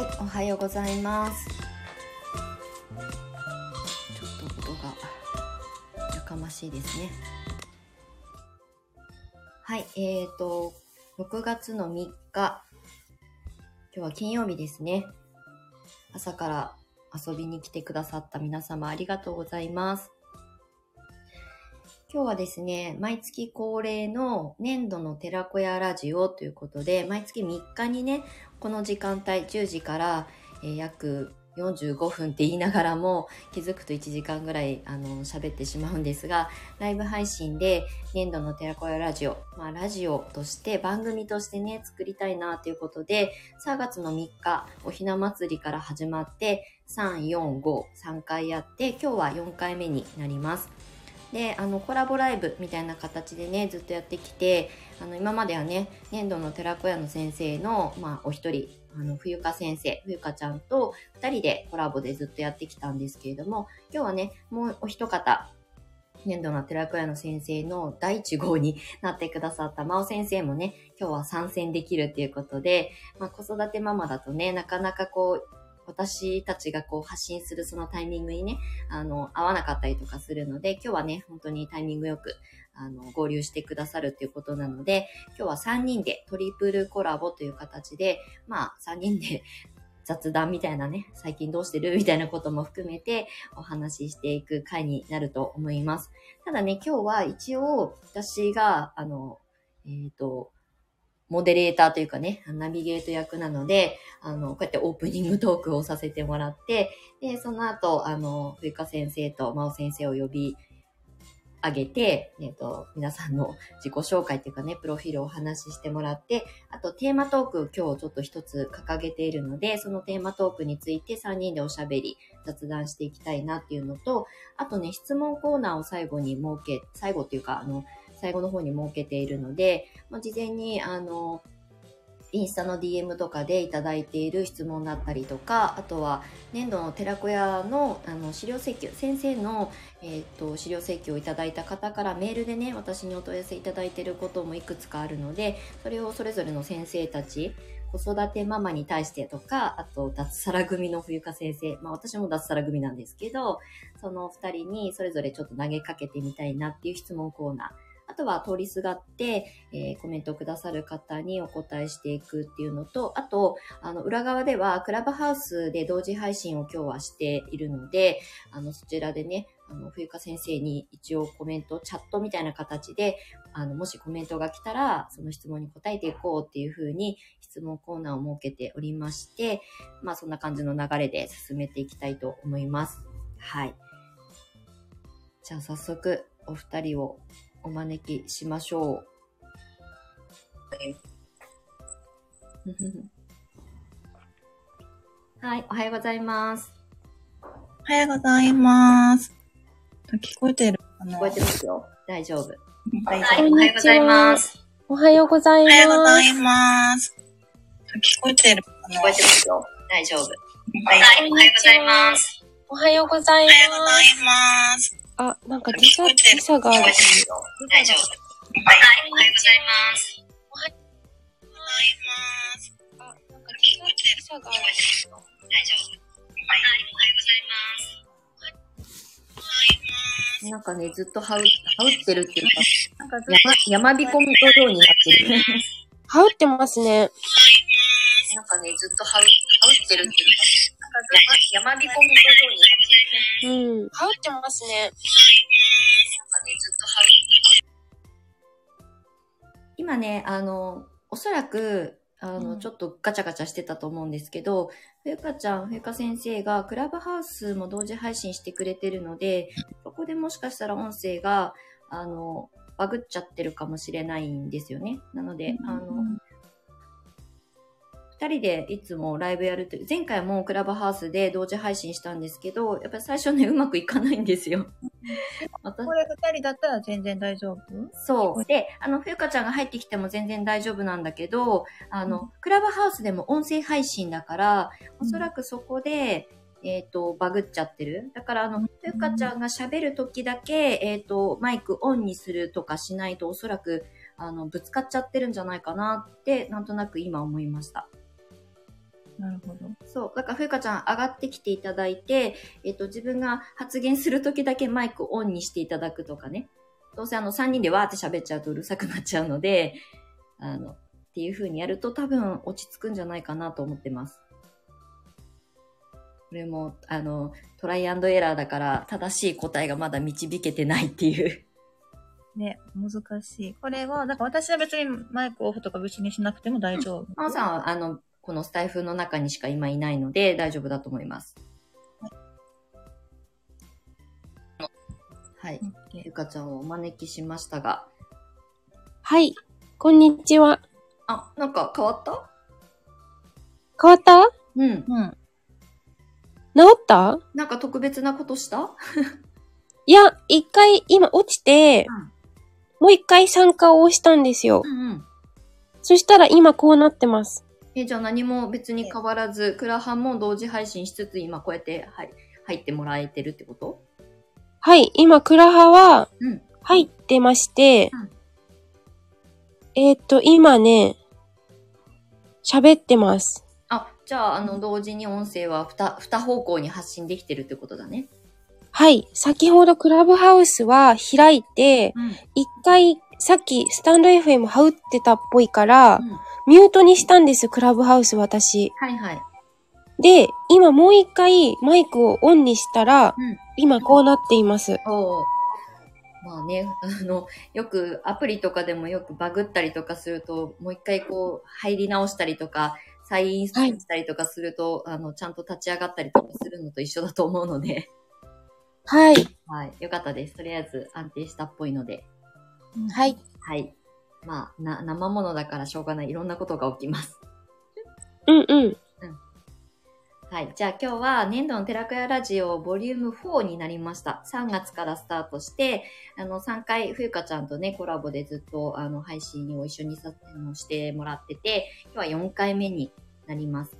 はい、おはようございます。ちょっと音がやかましいですね。はい、えーと、6月の3日、今日は金曜日ですね。朝から遊びに来てくださった皆様ありがとうございます。今日はですね、毎月恒例の年度の寺子屋ラジオということで、毎月3日にね、この時間帯10時から、えー約45分って言いながらも気づくと1時間ぐらいあの喋ってしまうんですがライブ配信で年度の寺子屋ラジオ、まあ、ラジオとして番組としてね作りたいなということで3月の3日おひな祭りから始まって3453回やって今日は4回目になります。であのコラボライブみたいな形でねずっとやってきてあの今まではね年度の寺子屋の先生の、まあ、お一人あの冬香先生冬香ちゃんと2人でコラボでずっとやってきたんですけれども今日はねもうお一方年度の寺子屋の先生の第一号に なってくださった真央先生もね今日は参戦できるっていうことで、まあ、子育てママだとねなかなかこう私たちがこう発信するそのタイミングにね、あの、合わなかったりとかするので、今日はね、本当にタイミングよく、あの、合流してくださるということなので、今日は3人でトリプルコラボという形で、まあ、3人で雑談みたいなね、最近どうしてるみたいなことも含めてお話ししていく回になると思います。ただね、今日は一応私が、あの、えっ、と、モデレーターというかね、ナビゲート役なので、あの、こうやってオープニングトークをさせてもらって、で、その後、あの、冬香先生と真央先生を呼び上げて、えっ、と、皆さんの自己紹介っていうかね、プロフィールをお話ししてもらって、あとテーマトーク今日ちょっと一つ掲げているので、そのテーマトークについて3人でおしゃべり、雑談していきたいなっていうのと、あとね、質問コーナーを最後に設け、最後っていうか、あの、最後の方に設けているので、まあ、事前に、あの、インスタの DM とかでいただいている質問だったりとか、あとは年度の寺子屋のあの資料請求、先生の、えー、と資料請求をいただいた方からメールでね、私にお問い合わせいただいていることもいくつかあるので、それをそれぞれの先生たち、子育てママに対してとか、あと脱サラ組の冬香先生、まあ私も脱サラ組なんですけど、その二人にそれぞれちょっと投げかけてみたいなっていう質問コーナー。あとは通りすがって、えーコメントをくださる方にお答えしていくっていうのと、あと、あの、裏側ではクラブハウスで同時配信を今日はしているので、あの、そちらでね、あの、冬香先生に一応コメント、チャットみたいな形で、あの、もしコメントが来たら、その質問に答えていこうっていうふうに質問コーナーを設けておりまして、まあそんな感じの流れで進めていきたいと思います。はい。じゃあ早速お二人をお招きしましょう。はい、おはようございます。おはようございます。聞こえてるかな？聞こえてますよ。大丈夫。大はい、丈夫おはようございます。おはようございおはようごます。ざいます。聞こえてるかな？聞こえてますよ。大丈夫。大丈夫おはようございます。おはようございおはようござます。あ、なんか時差、時差がある。大丈夫。はい、おはようございます。おはようございます。あ、なんか時差、時差がある。大丈夫。はい、おはようございます。なんかね、ずっとはう、はうってるっていうか、なんか山、山彦のようになってる。はうってますね。なんかね、ずっとはう、はうってるっていうか山、山彦のようになってる。うってますね。なんかね、ずっとはう。今ね、あの、おそらく、あの、うんちょっとガチャガチャしてたと思うんですけど、ふゆかちゃん、ふゆか先生がクラブハウスも同時配信してくれてるので、そこでもしかしたら音声が、あの、バグっちゃってるかもしれないんですよね。なので、あの、二人でいつもライブやるという、前回もクラブハウスで同時配信したんですけど、やっぱり最初ね、うまくいかないんですよ。私これ二人だったら全然大丈夫？そう。で、あの、ふゆかちゃんが入ってきても全然大丈夫なんだけど、あの、クラブハウスでも音声配信だから、おそらくそこで、えっ、と、バグっちゃってる。だから、あの、ふゆかちゃんが喋るときだけ、えっ、と、マイクオンにするとかしないと、おそらく、あの、ぶつかっちゃってるんじゃないかなって、なんとなく今思いました。なるほど。そう。だから、ふゆかちゃん上がってきていただいて、えっと、自分が発言するときだけマイクオンにしていただくとかね。どうせあの、3人でわーって喋っちゃうとうるさくなっちゃうので、あの、っていう風にやると多分落ち着くんじゃないかなと思ってます。これも、あの、トライアンドエラーだから正しい答えがまだ導けてないっていう。ね、難しい。これは、だから私は別にマイクオフとか別にしなくても大丈夫。マオさんは、あの、このスタイフの中にしか今いないので大丈夫だと思います。はい。ゆかちゃんをお招きしましたが。はい。こんにちは。あ、なんか変わった？変わった？うん。うん。治った？なんか特別なことした？いや、一回今落ちて、うんもう一回参加を押したんですよ。うんうん。そしたら今こうなってます。え、じゃあ何も別に変わらず、クラハンも同時配信しつつ、今こうやって、はい、入ってもらえてるってこと？はい、今クラハはうん。入ってまして、うんえーっと、今ね、喋ってます。あ、じゃあ、あの、同時に音声は二、二方向に発信できてるってことだね。はい、先ほどクラブハウスは開いて、うん。一回、さっきスタンド FM はうってたっぽいから、うん。ミュートにしたんです、クラブハウス私。はいはい。で、今もう一回マイクをオンにしたら、うん。今こうなっています。おーまあね、あの、よくアプリとかでもよくバグったりとかすると、もう一回こう入り直したりとか、再インストールしたりとかすると、あの、ちゃんと立ち上がったりとかするのと一緒だと思うので、はい。はい。よかったです。とりあえず安定したっぽいので。はい。はい。まあ、な、生ものだからしょうがない。いろんなことが起きます。うんうん。はい。じゃあ今日は年度の寺子屋ラジオボリューム4になりました。3月からスタートして、あの、3回、ふゆかちゃんとね、コラボでずっと、あの、配信を一緒にさしてもらってて、今日は4回目になります。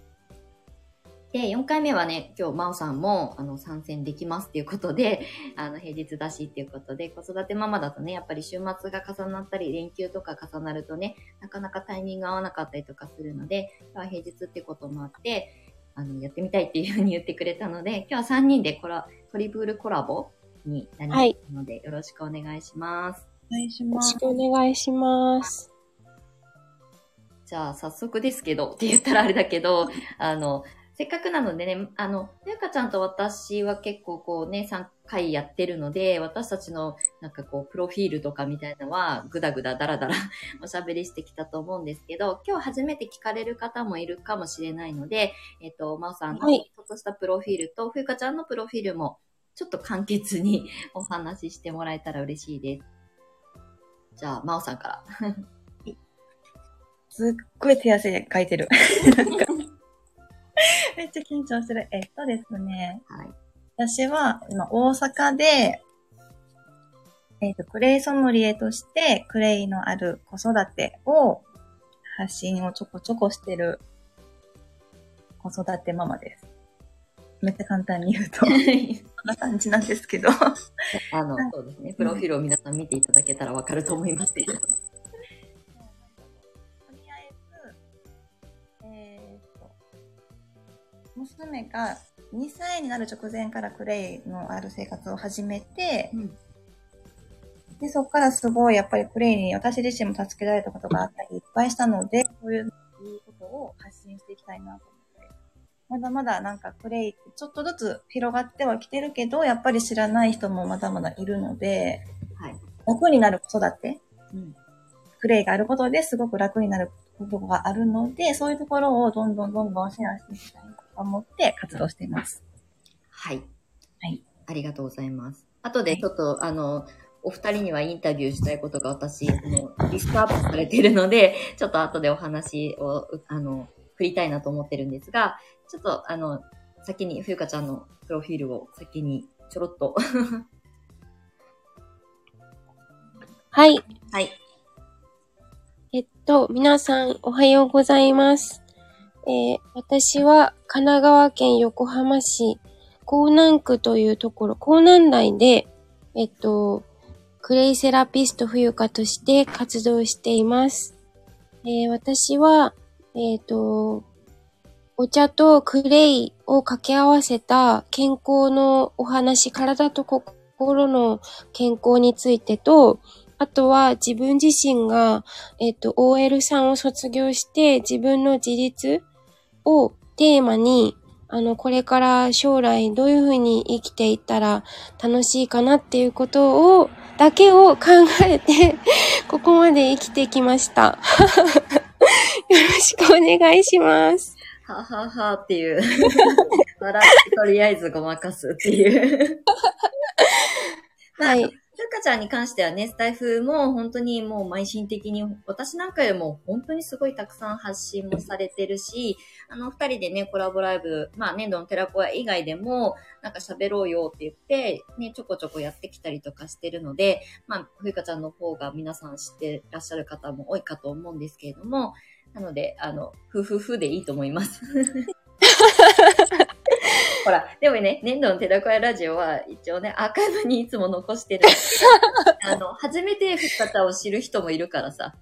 で、4回目はね、今日、まおさんも、あの、参戦できますっていうことで、あの、平日だしっていうことで、子育てママだとね、やっぱり週末が重なったり、連休とか重なるとね、なかなかタイミング合わなかったりとかするので、今日は平日ってこともあって、あの、やってみたいっていうふうに言ってくれたので、今日は3人でコラ、トリプルコラボになりますので、よろしくお願いします。お願いしますよろし。くお願いします。じゃあ、早速ですけど、って言ったらあれだけど、あの、せっかくなのでね、あの、ゆかちゃんと私は結構こうね、3回やってるので、私たちのなんかこう、プロフィールとかみたいなのは、ぐだぐだだらだら おしゃべりしてきたと思うんですけど、今日初めて聞かれる方もいるかもしれないので、えっ、と、まおさんのはいちょっとしたプロフィールと、ふゆかちゃんのプロフィールも、ちょっと簡潔に お話ししてもらえたら嬉しいです。じゃあ、まおさんから。すっごい手汗で書いてる。なんか めっちゃ緊張する。えっとですね。はい。私は今大阪で、えっ、と、クレイソムリエとしてクレイのある子育てを発信をちょこちょこしてる子育てママです。めっちゃ簡単に言うと、こんな感じなんですけど。あの、そうですね。プロフィールを皆さん見ていただけたらわかると思いますけど。が2歳になる直前からクレイのある生活を始めて、うんで、そこからすごいやっぱりクレイに私自身も助けられたことがあったりいっぱいしたので、そういうことを発信していきたいなと思って。まだまだなんかクレイってちょっとずつ広がってはきてるけど、やっぱり知らない人もまだまだいるので、はい。楽になる子育てうん。プレイがあることですごく楽になることがあるので、そういうところをどんどんどんどんシェアしていきたいなと思って活動しています。はい。はい。ありがとうございます。後でちょっと、あの、お二人にはインタビューしたいことが私、あの、リストアップされているので、ちょっと後でお話を、うあの、振りたいなと思ってるんですが、ちょっと、あの、先に、ふゆかちゃんのプロフィールを先にちょろっと。はい。はい。えっと、皆さんおはようございます。えー私は神奈川県横浜市港南区というところ、港南台で、えっと、クレイセラピスト冬香として活動しています。えー私は、えっと、お茶とクレイを掛け合わせた健康のお話、体と心の健康についてと、あとは自分自身が、えっ、と、OL さんを卒業して自分の自立をテーマに、あの、これから将来どういうふうに生きていったら楽しいかなっていうことを、だけを考えて、ここまで生きてきました。よろしくお願いします。はははっていう。笑ってとりあえずごまかすっていう。はい。ふうかちゃんに関してはね、スタイフも本当にもう邁進的に、私なんかよりも本当にすごいたくさん発信もされてるし、あの、二人でね、コラボライブ、まあ、年度の寺子屋以外でも、なんか喋ろうよって言って、ね、ちょこちょこやってきたりとかしてるので、まあ、ふうかちゃんの方が皆さん知ってらっしゃる方も多いかと思うんですけれども、なので、あの、ふふふでいいと思います。ほら、でもね、年度の寺子屋ラジオは一応ね、アーカイブにいつも残してる。あの、初めてふっかちゃんを知る人もいるからさ。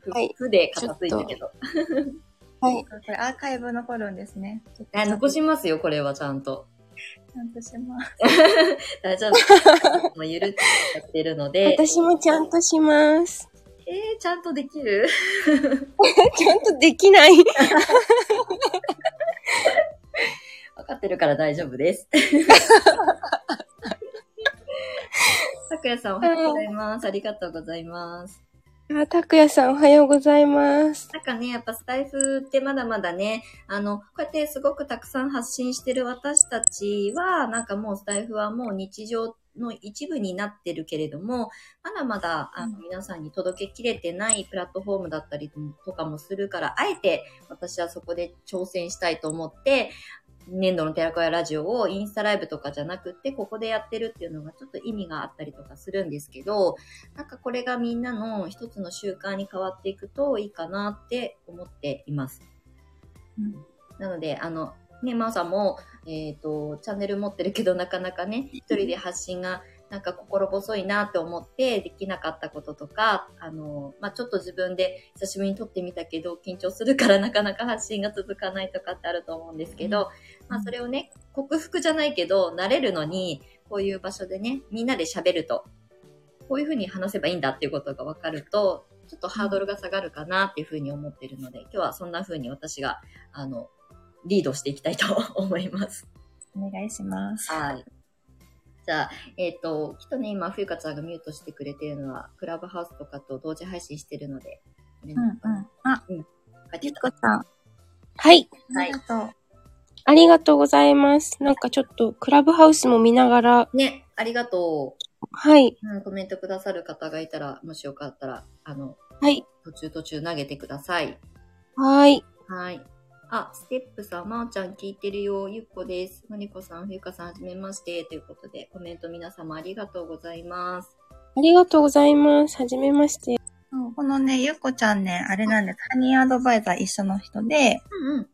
ふはいふで片付いたけど。はい。これアーカイブ残るんですね。あ残しますよ、これはちゃんと。ちゃんとします。大丈夫。もうゆるってやってるので。私もちゃんとします。えー、ちゃんとできる？ちゃんとできない。分かってるから大丈夫です。さくやさんおはようございます。ありがとうございます。あ、たくやさんおはようございます。なんかね、やっぱスタイフってまだまだね、あの、こうやってすごくたくさん発信してる私たちは、なんかもうスタイフはもう日常の一部になってるけれども、まだまだ、あの、皆さんに届けきれてないプラットフォームだったりとかもするから、あえて私はそこで挑戦したいと思って、年度の寺子屋ラジオをインスタライブとかじゃなくって、ここでやってるっていうのがちょっと意味があったりとかするんですけど、なんかこれがみんなの一つの習慣に変わっていくといいかなって思っています。うんなので、あの、ね、まおさんも、えっ、と、チャンネル持ってるけどなかなかね、一人で発信がなんか心細いなって思ってできなかったこととか、あの、まあ、ちょっと自分で久しぶりに撮ってみたけど緊張するから なかなか発信が続かないとかってあると思うんですけど、まあ、それをね、克服じゃないけど、慣れるのに、こういう場所でね、みんなで喋ると、こういうふうに話せばいいんだっていうことが分かると、ちょっとハードルが下がるかなっていうふうに思ってるので、今日はそんなふうに私が、あの、リードしていきたいと思います。お願いします。はい。えっ、と、きっとね、今、冬香ちゃんがミュートしてくれてるのは、クラブハウスとかと同時配信してるので、うんうんうん。あ、帰ってゆきたっこさん、はい。ありがとう。ありがとうございます。なんかちょっとクラブハウスも見ながら、ね、ありがとはい。う。うん、コメントくださる方がいたら、もしよかったら、あの、はい。途中途中投げてください。はい。はい。あ、ステップさん、まおちゃん聞いてるよ、ゆっこです。のりこさん、ふゆかさん、はじめまして。ということで、コメント皆様ありがとうございます。ありがとうございます。はじめまして。そうこのね、ゆっこちゃんね、あれなんです。ハニーアドバイザー一緒の人で、うんうん。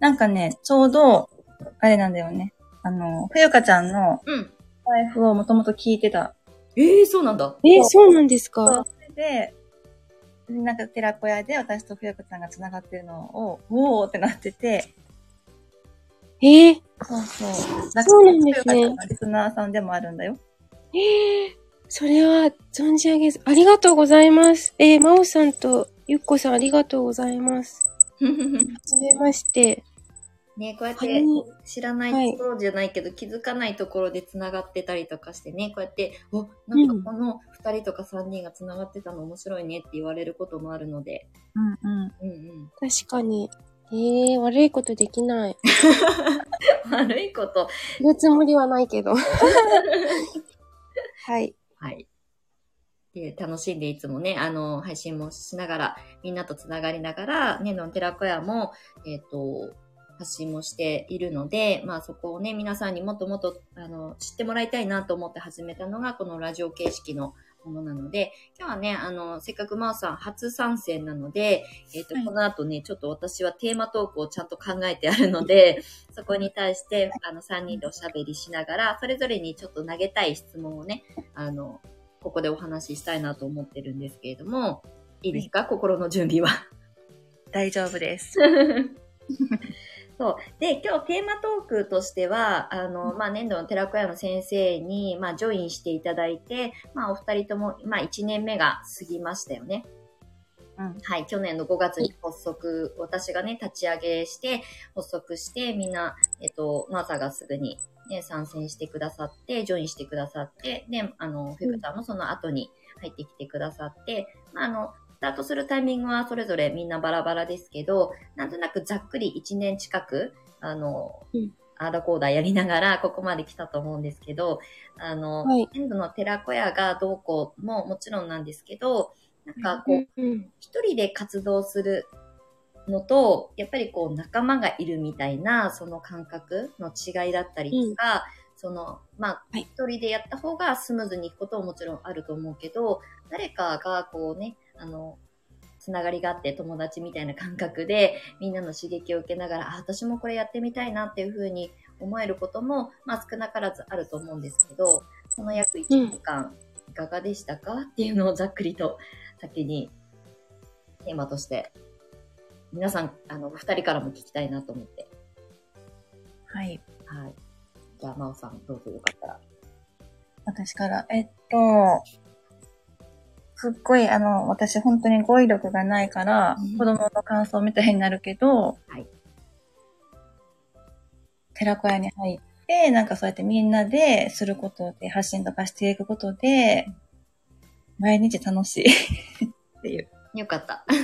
なんかね、ちょうど、あれなんだよね。あの、ふゆかちゃんのうん。財布をもともと聞いてた。ええー、そうなんだ。えーそうなんですか？それで、なんか寺子屋で私とふゆかちゃんが繋がってるのを、おーってなってて、えー、そうそう。そうなんですねリスナーさんでもあるんだよ。えー、それは存じ上げず、ありがとうございます。えー、まおさんとゆっこさんありがとうございます。はじめまして。ねこうやってはい知らないところじゃないけど、気づかないところで繋がってたりとかしてね、こうやって、お、なんかこの2人とか3人が繋がってたの面白いねって言われることもあるので、うんうん。うんうん。確かに。えー、悪いことできない。悪いこと。言うつもりはないけど。はい。はい。で楽しんでいつもね、あの、配信もしながら、みんなと繋がりながら、ね、のん寺子屋も、えっ、と、発信もしているので、まあそこをね、皆さんにもっともっと、あの、知ってもらいたいなと思って始めたのが、このラジオ形式のものなので、今日はね、あの、せっかくまおさん初参戦なので、えっ、と、はいこの後ね、ちょっと私はテーマトークをちゃんと考えてあるので、そこに対して、あの、3人でおしゃべりしながら、それぞれにちょっと投げたい質問をね、あの、ここでお話ししたいなと思ってるんですけれども、いいですか、心の準備は。大丈夫です。そう。で、今日テーマトークとしては、あの、まあ、年度の寺子屋の先生に、まあ、ジョインしていただいて、まあ、お二人とも、まあ、1年目が過ぎましたよね。うん。はい。去年の5月に発足、私がね、立ち上げして、発足して、みんな、えっと、マーサがすぐに、ね、参戦してくださって、ジョインしてくださって、で、あの、フィクターもその後に入ってきてくださって、まあ、あの、スタートするタイミングはそれぞれみんなバラバラですけど、なんとなくざっくり1年近く、あの、うん。アーダコーダーやりながらここまで来たと思うんですけど、あの、はい。の寺子屋がどうこうももちろんなんですけど、なんかこう、うん。一人で活動するのと、やっぱりこう仲間がいるみたいな、その感覚の違いだったりとか、その、まあ、はい一人でやった方がスムーズにいくことももちろんあると思うけど、誰かがこうね、あの、つながりがあって友達みたいな感覚でみんなの刺激を受けながら、あ、私もこれやってみたいなっていうふうに思えることも、まあ少なからずあると思うんですけど、その約1年間いかがでしたかっていうのをざっくりと先にテーマとして、皆さん、あの、二人からも聞きたいなと思って。はい。はい。じゃあ、まおさん、どうぞよかったら。私から、えっと、すっごい、あの、私本当に語彙力がないから、うん子供の感想みたいになるけど、はい寺子屋に入って、なんかそうやってみんなですることで、発信とかしていくことで、毎日楽しいっていう。よかった。で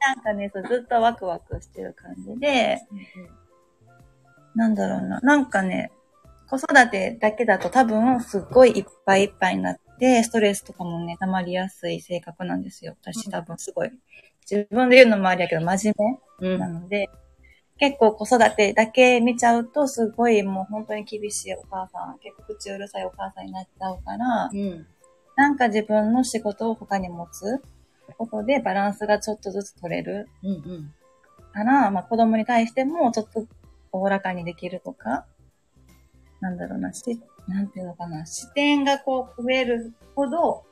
なんかね、そうずっとワクワクしてる感じで、なんだろうな。なんかね、子育てだけだと多分すっごいいっぱいいっぱいになって、ストレスとかもね、溜まりやすい性格なんですよ。私多分すごい。自分で言うのもありやけど、真面うん。目なので、結構子育てだけ見ちゃうと、すごいもう本当に厳しいお母さん、結構口うるさいお母さんになっちゃうから、うん。なんか自分の仕事を他に持つことでバランスがちょっとずつ取れるうん。うん。から、まあ子供に対してもちょっとおおらかにできるとか、なんだろうな、し、なんていうのかな、視点がこう増えるほど、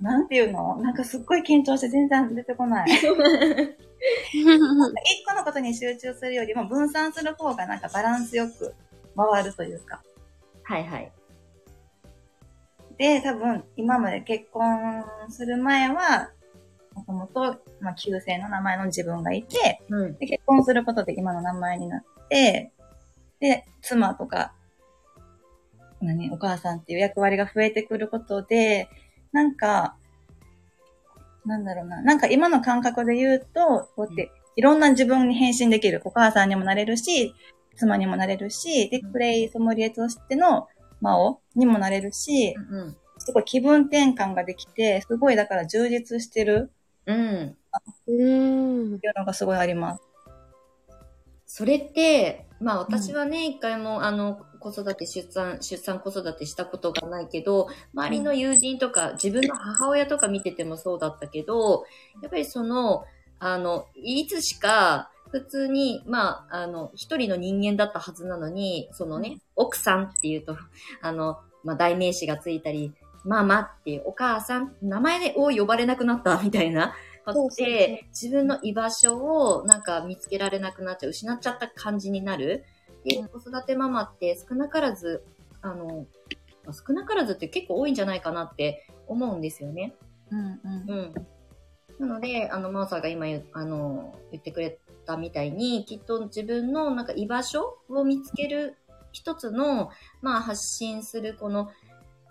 なんていうのなんかすっごい緊張して全然出てこない。一個のことに集中するよりも分散する方がなんかバランスよく回るというか。はいはい。で、多分今まで結婚する前は、もともと、まあ、旧姓の名前の自分がいて、うん。で、結婚することで今の名前になって、で、妻とか、何、お母さんっていう役割が増えてくることで、なんか、なんだろうな、なんか今の感覚で言うと、こうやって、いろんな自分に変身できる。お母さんにもなれるし、妻にもなれるし、で、うんクレイソムリエとしての魔王にもなれるし、うん。すごい気分転換ができて、すごいだから充実してるうん。うん。っていうのがすごいあります。それって、まあ私はね、一回もあの、子育て、出産、出産子育てしたことがないけど、周りの友人とか、自分の母親とか見ててもそうだったけど、やっぱりその、あの、いつしか、普通に、まあ、あの、一人の人間だったはずなのに、そのね、奥さんっていうと、あの、まあ、代名詞がついたり、ママっていう、お母さん、名前でを呼ばれなくなったみたいな、そうそうそうで、自分の居場所をなんか見つけられなくなっちゃう、失っちゃった感じになる。で、子育てママって少なからず、あの、まあ少なからずって結構多いんじゃないかなって思うんですよね。うんうん。うん。なので、あの、マオさんが今言う、あの、言ってくれたみたいに、きっと自分のなんか居場所を見つける一つの、まあ発信するこの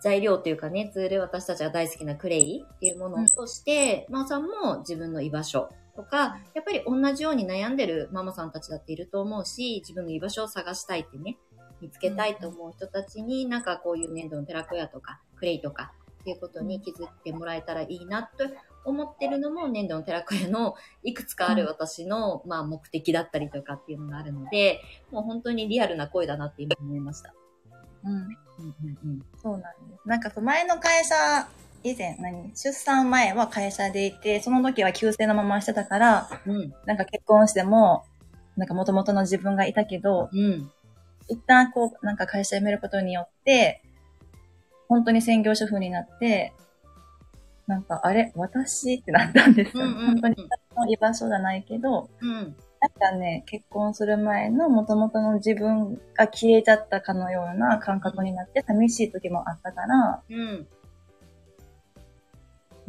材料というかね、ツール、私たちが大好きなクレイっていうものとして、マオさんも自分の居場所とか、やっぱり同じように悩んでるママさんたちだっていると思うし、自分の居場所を探したいってね、見つけたいと思う人たちに、なんかこういう粘土のテラコヤとか、クレイとか、っていうことに気づいてもらえたらいいなと思ってるのも粘土の寺子屋のいくつかある私の、まあ、目的だったりとかっていうのがあるので、もう本当にリアルな声だなって今思いました。うん。うんうんうん。そうなんです。なんか前の会社、以前何出産前は会社でいて、その時は旧姓のまましてたから、うん。なんか結婚しても、なんか元々の自分がいたけど、うん。一旦こう、なんか会社辞めることによって、本当に専業主婦になって、なんか、あれ私？ってなったんですよ。うんうんうん本当に私の居場所じゃないけど、うん。なんかね、結婚する前の元々の自分が消えちゃったかのような感覚になって寂しい時もあったから、うん。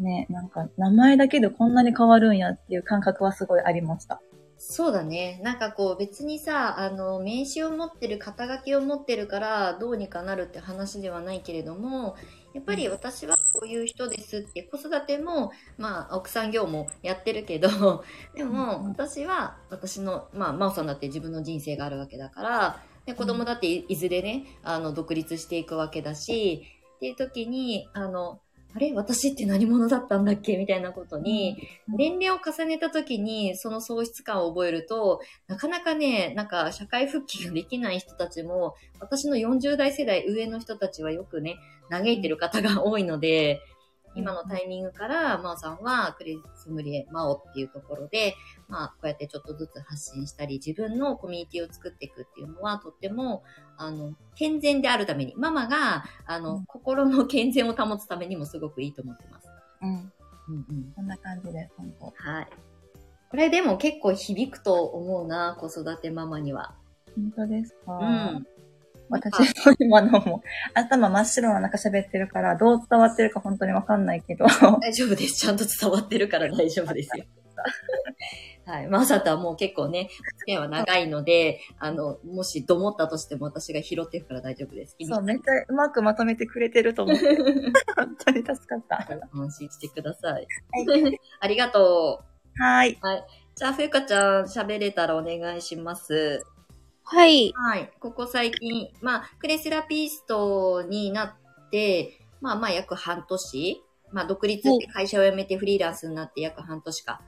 ね、なんか名前だけでこんなに変わるんやっていう感覚はすごいありました。そうだね。なんかこう別にさ、あの、名刺を持ってる、肩書きを持ってるからどうにかなるって話ではないけれども、やっぱり私はこういう人ですって、子育ても、まあ、奥さん業もやってるけど、でうん。も私は私の、まあ、真央さんだって自分の人生があるわけだから、で子供だっていいずれね、あの、独立していくわけだし、っていう時に、あの、あれ？私って何者だったんだっけ？みたいなことに、うん。年齢を重ねた時にその喪失感を覚えると、なかなかね、なんか社会復帰ができない人たちも、私の40代世代上の人たちはよくね、嘆いてる方が多いので、今のタイミングから、まーさんはクレイソムリエマオっていうところで、まあ、こうやってちょっとずつ発信したり、自分のコミュニティを作っていくっていうのは、とっても、あの、健全であるために、ママが、あの、うん心の健全を保つためにもすごくいいと思ってます。うん。うんうん。こんな感じです、本当。はい。これでも結構響くと思うな、子育てママには。本当ですか？うん。私の今のも、頭真っ白な中喋ってるから、どう伝わってるか本当にわかんないけど、大丈夫です。ちゃんと伝わってるから大丈夫ですよ。はい。マサとはもう結構ね、お付き合いは長いので、あの、もしどもったとしても私が拾ってるから大丈夫です。そう、めっちゃうまくまとめてくれてると思って、本当に助かった。安心してください。はい。ありがとう。はい。じゃあ、ふゆかちゃん喋れたらお願いします。はい。はい。ここ最近、まあ、クレセラピストになって、まあまあ約半年、まあ独立って会社を辞めてフリーランスになって約半年か。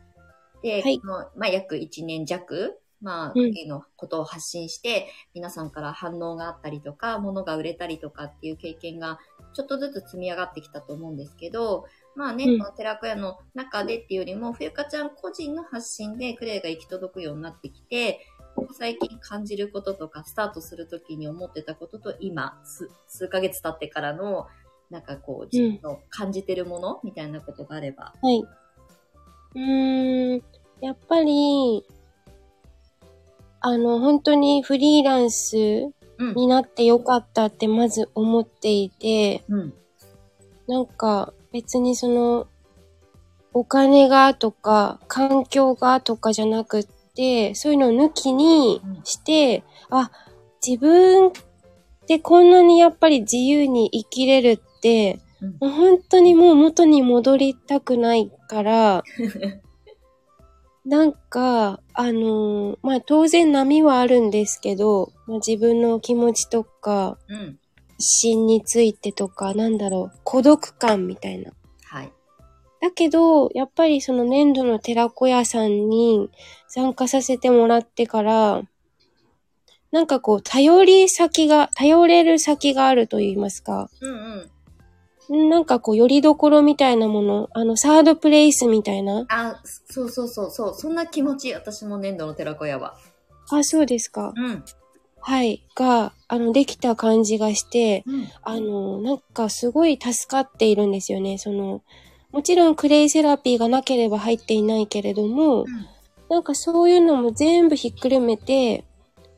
で、はいこのまあ約1年弱、まあ、うのことを発信して、皆さんから反応があったりとか、物が売れたりとかっていう経験がちょっとずつ積み上がってきたと思うんですけど、まあね、うんこの寺子屋の中でっていうよりも、冬香ちゃん個人の発信でクレイが行き届くようになってきて、ここ最近感じることとか、スタートするときに思ってたことと、今、数数ヶ月経ってからの、なんかこう、自分の感じてるものみたいなことがあれば。はい。うーん、やっぱり、あの、本当にフリーランスうん。になってよかったってまず思っていて、うん。なんか別にその、お金がとか、環境がとかじゃなくって、そういうのを抜きにして、あ、自分ってこんなにやっぱり自由に生きれるって、うんもう本当にもう元に戻りたくないから、なんか、あのーまあ当然波はあるんですけど、まあ、自分の気持ちとか、うん。心についてとか、なんだろう、孤独感みたいな。はい。だけど、やっぱりその粘土の寺子屋さんに参加させてもらってから、なんかこう、頼り先が、頼れる先があると言いますか。うんうん。なんかこう、よりどころみたいなもの、あの、サードプレイスみたいな。あ、そうそうそうそう。そんな気持ち、私も粘土の寺子屋は。あ、そうですか。うん。はい。が、あの、できた感じがして、うん。あの、なんかすごい助かっているんですよね。その、もちろんクレイセラピーがなければ入っていないけれども、なんかそういうのも全部ひっくるめて、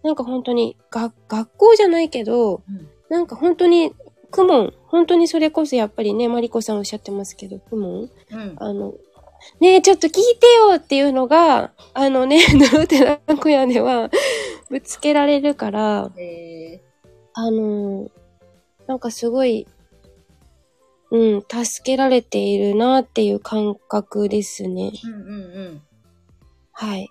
なんか本当に、が、学校じゃないけど、うん。なんか本当に、クモン、本当にそれこそやっぱりね、マリコさんおっしゃってますけど、クモンうん。あの、ねえ、ちょっと聞いてよっていうのが、あのね、ノルテラ小屋ではぶつけられるから、えあの、なんかすごい、うん、助けられているなっていう感覚ですね。ー、うんうんうん。はい。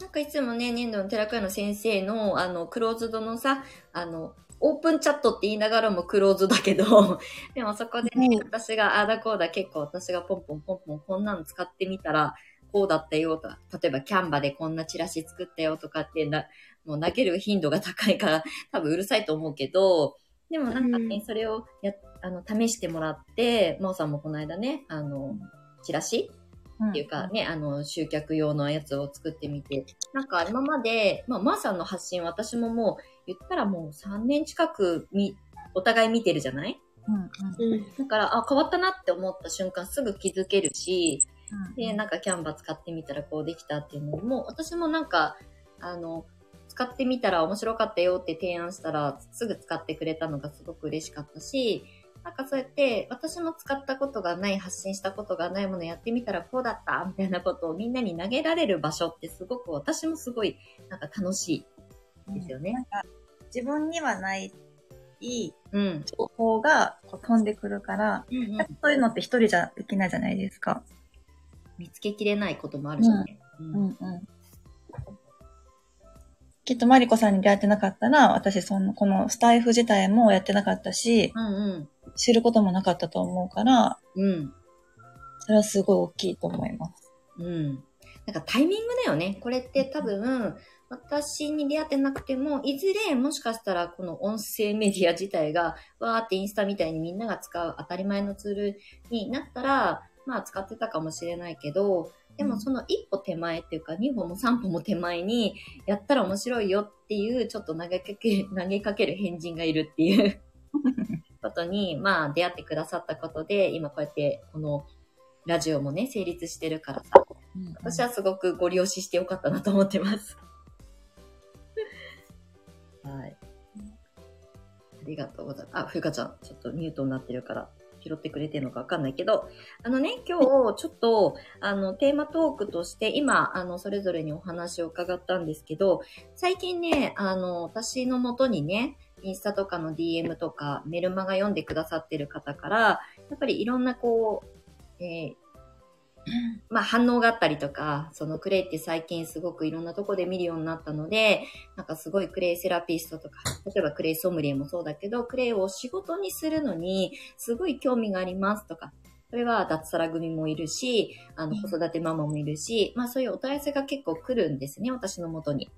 なんかいつもね、粘土の寺子屋の先生の、あの、クローズドのさ、あの、オープンチャットって言いながらもクローズだけど、でもそこでね、うん私がああだこうだ結構私がポンポンポンポンこんなの使ってみたら、こうだったよとか、例えばキャンバでこんなチラシ作ったよとかってな、もう投げる頻度が高いから多分うるさいと思うけど、でもなんかね、うんそれをや、あの、試してもらって、真央さんもこの間ね、あの、チラシっっていうか、ね、あの、集客用のやつを作ってみて、なんか今まで、まあ、まーさんの発信、私ももう、言ったらもう3年近くみ、お互い見てるじゃない？うんうん。うん。だから、あ、変わったなって思った瞬間すぐ気づけるし、で、なんかキャンバ使ってみたらこうできたっていうのも、私もなんか、あの、使ってみたら面白かったよって提案したら、すぐ使ってくれたのがすごく嬉しかったし、なんかそうやって、私も使ったことがない、発信したことがないものやってみたらこうだったみたいなことをみんなに投げられる場所ってすごく、私もすごい、なんか楽しいですよね。なんか、自分にはない、いいうん。情報がこう飛んでくるから、うんうんそういうのって一人じゃできないじゃないですか。見つけきれないこともあるしね。うんんうん。きっとマリコさんに出会ってなかったら、私その、このスタイフ自体もやってなかったし、うん知ることもなかったと思うから、うん。うん。それはすごい大きいと思います。うん。なんかタイミングだよね。これって多分、私に出会ってなくても、いずれもしかしたらこの音声メディア自体が、わーってインスタみたいにみんなが使う当たり前のツールになったら、まあ使ってたかもしれないけど、でもその一歩手前っていうか、二歩も三歩も手前に、やったら面白いよっていう、ちょっと投げかけ、投げかける変人がいるっていう ことに、まあ出会ってくださったことで、今こうやってこのラジオもね、成立してるからさ、私はすごくご利用ししてよかったなと思ってます。はい。ありがとうございます。あ、ふうかちゃん、ちょっとミュートになってるから、拾ってくれてるのかわかんないけど、あのね、今日、ちょっと、あの、テーマトークとして、今、あの、それぞれにお話を伺ったんですけど、最近ね、あの、私のもとにね、インスタとかの DM とか、メルマガ読んでくださってる方から、やっぱりいろんなこう、えーまあ反応があったりとか、そのクレイって最近すごくいろんなとこで見るようになったので、なんかすごいクレイセラピストとか、例えばクレイソムリエもそうだけど、クレイを仕事にするのにすごい興味がありますとか、これは脱サラ組もいるし、あのうん子育てママもいるし、まあそういうお問い合わせが結構来るんですね、私のもとに。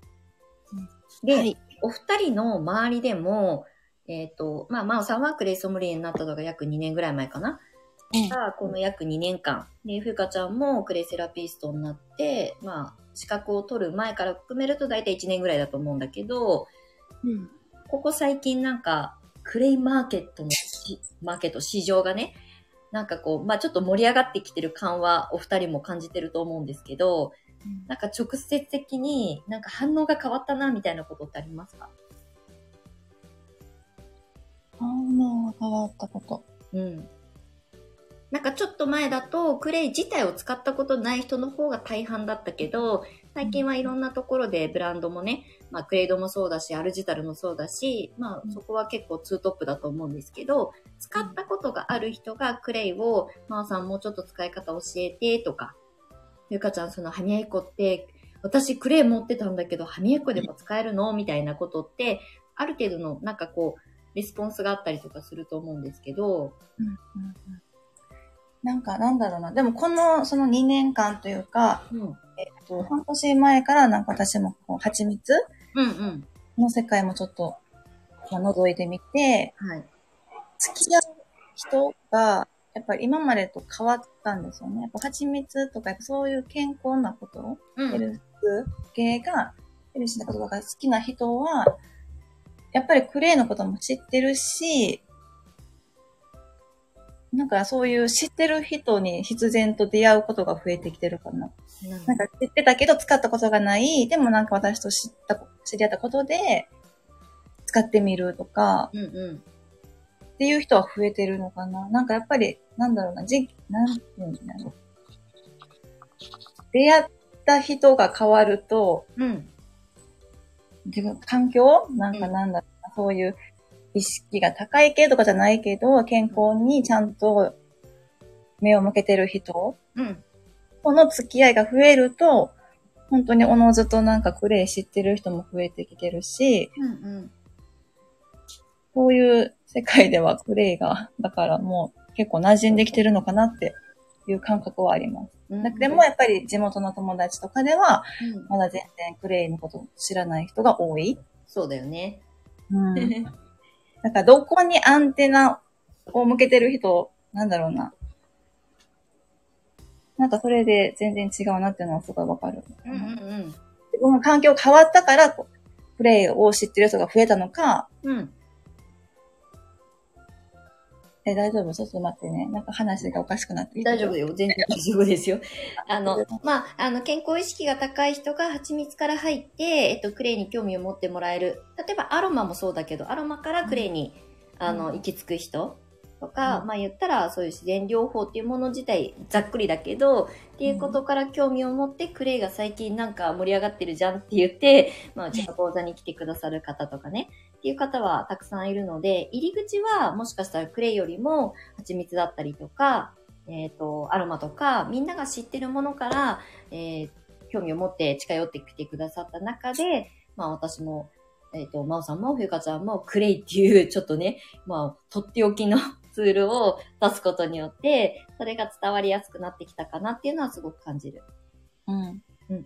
で、はい。お二人の周りでも、えっ、と、まあ、真央さんはクレイソムリエになったのが約2年ぐらい前かな。が、この約2年間。で、ふうかちゃんもクレイセラピストになって、まあ、資格を取る前から含めると大体1年ぐらいだと思うんだけど、うん。ここ最近なんか、クレイマーケットのし、マーケット、市場がね、なんかこう、まあちょっと盛り上がってきてる感はお二人も感じてると思うんですけど、なんか直接的になんか反応が変わったなみたいなことってありますか？反応が変わったこと。うん。なんかちょっと前だと、クレイ自体を使ったことない人の方が大半だったけど、最近はいろんなところでブランドもね、まあクレイドもそうだし、アルジタルもそうだし、まあそこは結構ツートップだと思うんですけど、使ったことがある人がクレイを、まあさんもうちょっと使い方教えてとか、ゆかちゃんその歯磨き粉って、私クレイ持ってたんだけど、歯磨き粉でも使えるの？みたいなことって、ある程度のなんかこう、レスポンスがあったりとかすると思うんですけど、うんうんうんなんか、なんだろうな。でも、この、その2年間というか、うん。えっと、半年前からなんか私もこう、蜂蜜うんうん。の世界もちょっと、まあ、覗いてみて、はい。付き合う人が、やっぱり今までと変わったんですよね。やっぱ蜂蜜とか、そういう健康なこと、うん。ヘルス系が、ヘルシーなことが好きな人は、やっぱりクレイのことも知ってるし、なんかそういう知ってる人に必然と出会うことが増えてきてるかな。なんか知ってたけど使ったことがない、でもなんか私と知った、知り合ったことで使ってみるとか、うんうん。っていう人は増えてるのかな。なんかやっぱり、なんだろうな、じ、なんていうんだろう。出会った人が変わると、うん。自分、環境？なんかなんだろうな、そういう意識が高い系とかじゃないけど、健康にちゃんと目を向けてる人うん。この付き合いが増えると、本当におのずとなんかクレイ知ってる人も増えてきてるし、うんうん。そういう世界ではクレイが、だからもう結構馴染んできてるのかなっていう感覚はあります。うんだでもやっぱり地元の友達とかでは、うんまだ全然クレイのこと知らない人が多い。そうだよね。うん。だからどこにアンテナを向けてる人、なんだろうな。なんかそれで全然違うなっていうのはすごいわかる。うんうんうん。自分の環境変わったから、プレイを知ってる人が増えたのか、うん。え、大丈夫？ちょっと待ってね。なんか話がおかしくなって大丈夫よ。全然大丈夫ですよ。あの、まあ、あの、健康意識が高い人が蜂蜜から入って、えっと、クレイに興味を持ってもらえる。例えばアロマもそうだけど、アロマからクレイに、あの、行き着く人とか、うん。まあ言ったらそういう自然療法っていうもの自体ざっくりだけど、っていうことから興味を持って、クレイが最近なんか盛り上がってるじゃんって言って、まあうちの講座に来てくださる方とかね、っていう方はたくさんいるので、入り口はもしかしたらクレイよりも蜂蜜だったりとか、えっ、と、アロマとか、みんなが知ってるものから、えー興味を持って近寄ってきてくださった中で、まあ私も、えっ、と、まおさんもふゆかちゃんもクレイっていう、ちょっとね、まあ、とっておきのツールを出すことによって、それが伝わりやすくなってきたかなっていうのはすごく感じる。うん。うんうん。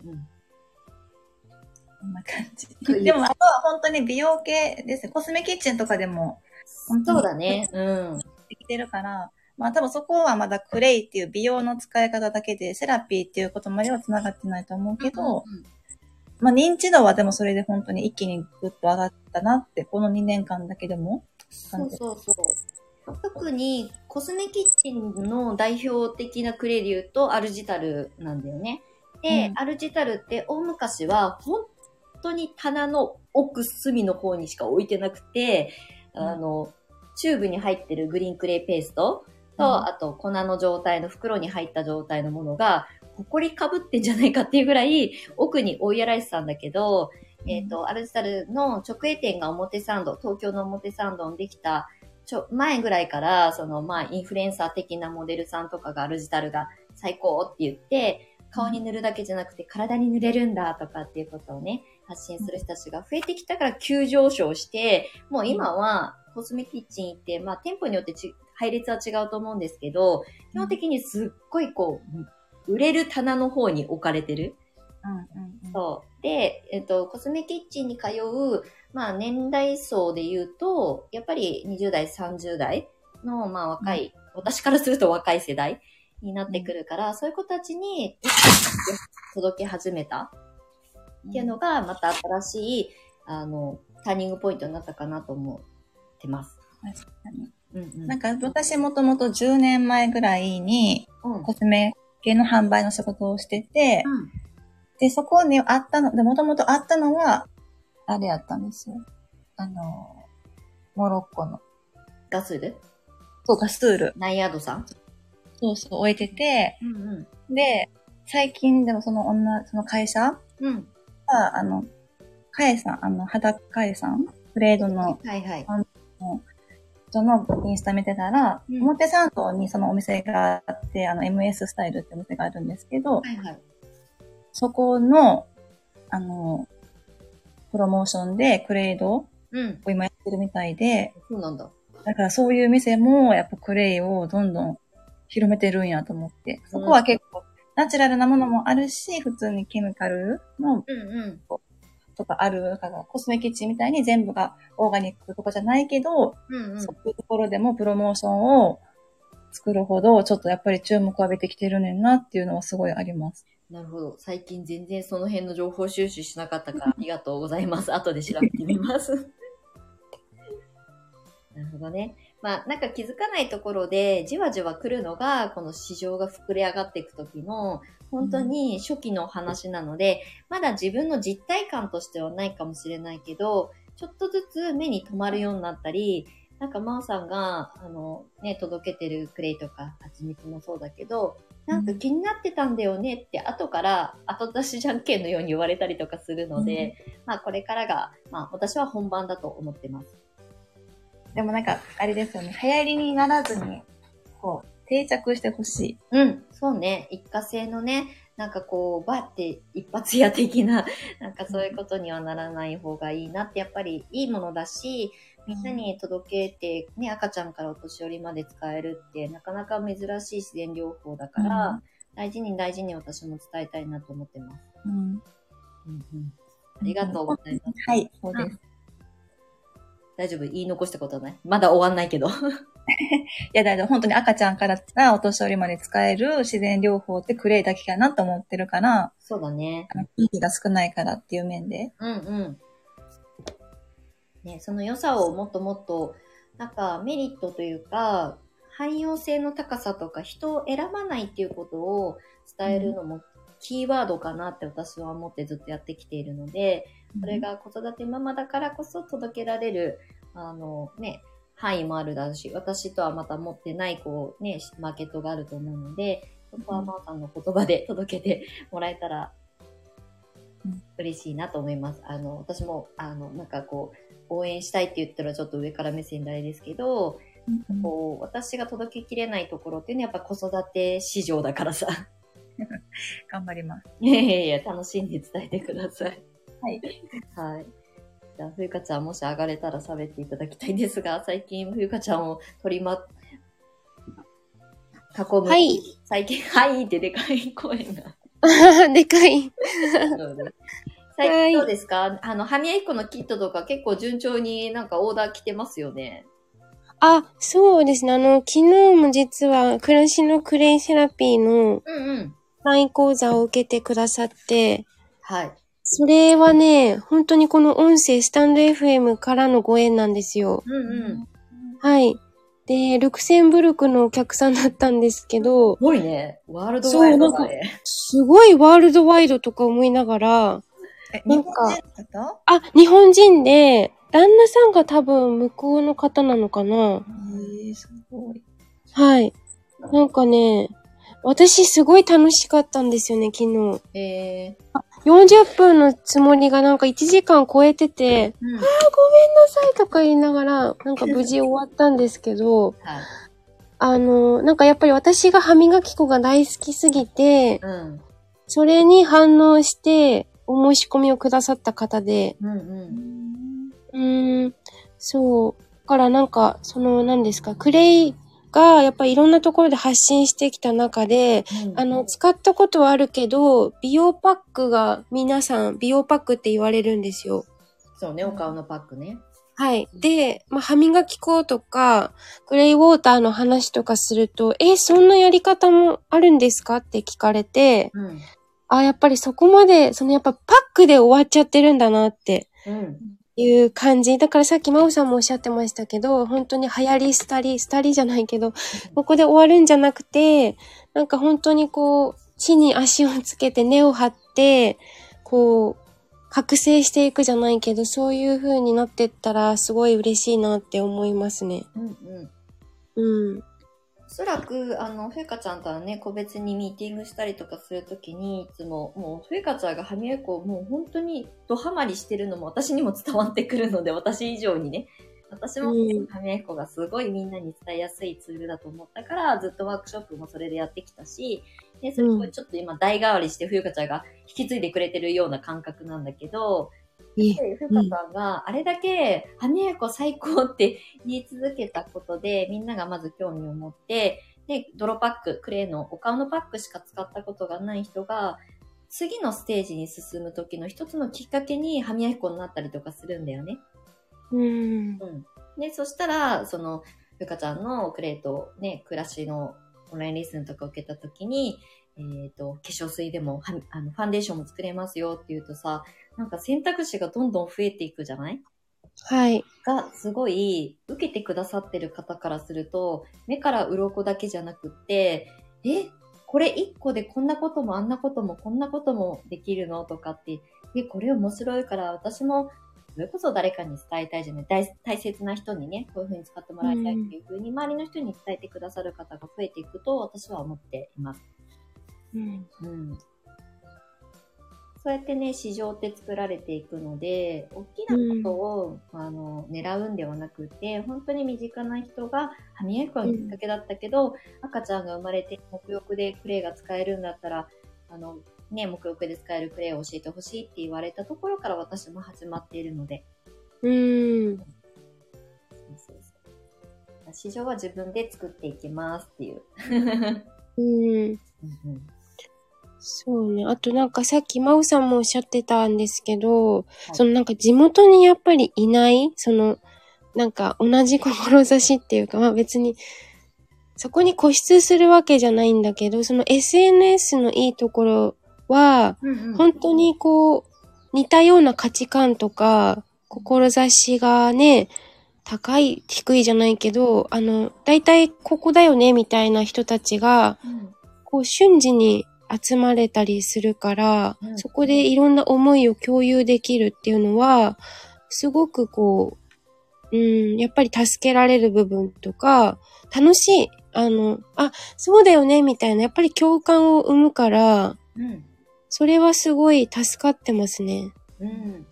こんな感じ でも、あとは本当に美容系ですね。コスメキッチンとかでも、本当うだね。うん。できてるから、まあ多分そこはまだクレイっていう美容の使い方だけで、セラピーっていうことまでは繋がってないと思うけど、うんまあ認知度はでもそれで本当に一気にグッと上がったなって、この2年間だけでも。そうそうそう。特にコスメキッチンの代表的なクレイで言うとアルジタルなんだよね。で、うん。アルジタルって大昔は本当に棚の奥隅の方にしか置いてなくて、うんあの、チューブに入ってるグリーンクレイペーストと、うん。あと粉の状態の袋に入った状態のものが、ほこりかぶってんじゃないかっていうぐらい奥に追いやられてたんだけど、えっ、と、アルジタルの直営店が表参道、東京の表参道にできたちょ、前ぐらいから、その、まあ、インフルエンサー的なモデルさんとかがアルジタルが最高って言って、顔に塗るだけじゃなくて体に塗れるんだとかっていうことをね、発信する人たちが増えてきたから急上昇して、もう今はコスメキッチン行って、まあ、店舗によってち配列は違うと思うんですけど、基本的にすっごいこう、売れる棚の方に置かれてる。うんうんうん。そう。で、えっと、コスメキッチンに通う、まあ、年代層で言うと、やっぱり20代、30代の、まあ、若い、私からすると若い世代になってくるから、そういう子たちに届け始めたっていうのが、また新しい、あの、ターニングポイントになったかなと思ってます。確かに。うんうん。なんか私もともと10年前ぐらいにうん。コスメ系の販売の仕事をしてて、うん。で、そこにあったの、で、もともとあったのは、あれやったんですよ。あの、モロッコの、ガスル？そう、ガスール。ナイアードさん？そうそう、置いてて、うんうん。で、最近でもその女、その会社？うん。が、あの、カエさん、あの、肌カエさん？グレードのはいはい。人のインスタ見てたら、うん表参道にそのお店があって、あの、MS スタイルってお店があるんですけど、はいはい。そこの、あの、プロモーションでクレードをうん。今やってるみたいで、そうなんだ。だからそういう店もやっぱクレイをどんどん広めてるんやと思って、そこは結構ナチュラルなものもあるし、普通にケミカルの。とかある、だからコスメキッチンみたいに全部がオーガニックとかじゃないけど、うんうん。そういうところでもプロモーションを作るほど、ちょっとやっぱり注目を浴びてきてるねんなっていうのはすごいあります。なるほど。最近全然その辺の情報収集しなかったから ありがとうございます。後で調べてみます。なるほどね。まあ、なんか気づかないところで、じわじわ来るのが、この市場が膨れ上がっていくときの、本当に初期の話なので、まだ自分の実体感としてはないかもしれないけど、ちょっとずつ目に留まるようになったり、なんか、まーさんが、あの、ね、届けてるクレイとか、蜂蜜もそうだけど、なんか気になってたんだよねって、後から後出しじゃんけんのように言われたりとかするので、まあ、これからが、まあ、私は本番だと思ってます。でもなんか、あれですよね、流行りにならずに、こう、定着してほしい。うん、そうね。一過性のね、なんかこう、バーって一発屋的な、なんかそういうことにはならない方がいいなって、やっぱりいいものだし、みんなに届けて、ね、赤ちゃんからお年寄りまで使えるって、なかなか珍しい自然療法だから、うん大事に大事に私も伝えたいなと思ってます。うん。うんうん、ありがとうございます。はい、そうです。大丈夫？言い残したことはない？まだ終わんないけど。いや、だから本当に赤ちゃんからお年寄りまで使える自然療法ってクレイだけかなと思ってるから、そうだね。あの、利益が少ないからっていう面で。うんうん。ね、その良さをもっともっと、なんかメリットというか、汎用性の高さとか人を選ばないっていうことを伝えるのもキーワードかなって私は思ってずっとやってきているので、それが子育てママだからこそ届けられる、あのね、範囲もあるだろうし、私とはまた持ってない、こうね、マーケットがあると思うので、そこは真央さんの言葉で届けてもらえたらうん嬉しいなと思います。あの、私も、あの、なんかこう、応援したいって言ったらちょっと上から目線であれですけど、うんこう、私が届けきれないところっていうのはやっぱ子育て市場だからさ。頑張ります。いやいやいや、楽しんで伝えてください。はい。はい。じゃあ、ふゆかちゃん、もし上がれたら喋っていただきたいんですが、最近、ふゆかちゃんを取りま、囲む。はい。最近、はいってでかい声が。でかい。最近どうですか？あの、歯磨き粉のキットとか結構順調になんかオーダー来てますよね。あ、そうですね。あの、昨日も実は、暮らしのクレイセラピーのうんうん。ライン講座を受けてくださって、はい。それはね、本当にこの音声、スタンド FM からのご縁なんですよ。うんうん。はい。で、ルクセンブルクのお客さんだったんですけどす、ごいね。ワールドワイドだね。すごいワールドワイドとか思いながら、え、なんか日本人あ、日本人で、旦那さんが多分向こうの方なのかなへえすごい。はい。なんかね、私すごい楽しかったんですよね、昨日。え40分のつもりがなんか1時間超えてて、ー。うん。あ、ごめんなさいとか言いながら、なんか無事終わったんですけど、はい。あの、なんかやっぱり私が歯磨き粉が大好きすぎて、うん。それに反応して、お申し込みをくださった方で、うんうん。うーん、そう。だからなんか、その、何ですか、クレイがやっぱりいろんなところで発信してきた中で、あの、使ったことはあるけど、美容パックが皆さん美容パックって言われるんですよ。そうね、お顔のパックね。はい。で、まあ、歯磨き粉とか、グレイウォーターの話とかすると、え、そんなやり方もあるんですかって聞かれて、うん。あ、やっぱりそこまで、そのやっぱパックで終わっちゃってるんだなってうん。いう感じ。だからさっき真央さんもおっしゃってましたけど、本当に流行り、廃り、廃りじゃないけど、ここで終わるんじゃなくて、なんか本当にこう、地に足をつけて根を張って、こう、覚醒していくじゃないけど、そういう風になってったら、すごい嬉しいなって思いますね。うんうん。うん。おそらく、あの、ふゆかちゃんとはね、個別にミーティングしたりとかするときに、いつも、もう、ふゆかちゃんが歯磨き粉をもう本当にドハマりしてるのも私にも伝わってくるので、私以上にね。私もうん歯磨き粉がすごいみんなに伝えやすいツールだと思ったから、ずっとワークショップもそれでやってきたし、で、それをちょっと今代替わりしてふゆかちゃんが引き継いでくれてるような感覚なんだけど、ふうかさんがあれだけ歯磨き粉最高って言い続けたことで、みんながまず興味を持って、で、泥パック、クレイのお顔のパックしか使ったことがない人が、次のステージに進む時の一つのきっかけに歯磨き粉になったりとかするんだよね。うん。うん。で、そしたら、その、ふうかちゃんのクレイとね、暮らしのオンラインレッスンとか受けた時に、えっ、と、化粧水でもはあの、ファンデーションも作れますよって言うとさ、なんか選択肢がどんどん増えていくじゃない？はい。が、すごい、受けてくださってる方からすると、目から鱗だけじゃなくって、え、これ一個でこんなこともあんなこともこんなこともできるのとかって、え、これ面白いから私も、それこそ誰かに伝えたいじゃない？大大切な人にね、こういう風に使ってもらいたいっていう風に、周りの人に伝えてくださる方が増えていくと、私は思っています。うん。うん。そうやってね、市場って作られていくので、大きなことを、あの、狙うんではなくて、本当に身近な人が、歯磨き粉がきっかけだったけど、赤ちゃんが生まれて、沐浴でクレイが使えるんだったら、あの、ね、沐浴で使えるクレイを教えてほしいって言われたところから私も始まっているので、うん。そうそう市場は自分で作っていきますっていう。うん。うんそうね。あとなんかさっき真央さんもおっしゃってたんですけど、い。そのなんか地元にやっぱりいない、その、なんか同じ志っていうか、まあ別に、そこに固執するわけじゃないんだけど、その SNS のいいところは、うんうん。本当にこう、似たような価値観とか、志がね、高い、低いじゃないけど、あの、だいたいここだよね、みたいな人たちが、うん。こう瞬時に集まれたりするから、うんそこでいろんな思いを共有できるっていうのは、すごくこう、うん、やっぱり助けられる部分とか、楽しい。あの、あ、そうだよね、みたいな、やっぱり共感を生むから、うん。それはすごい助かってますね。うん。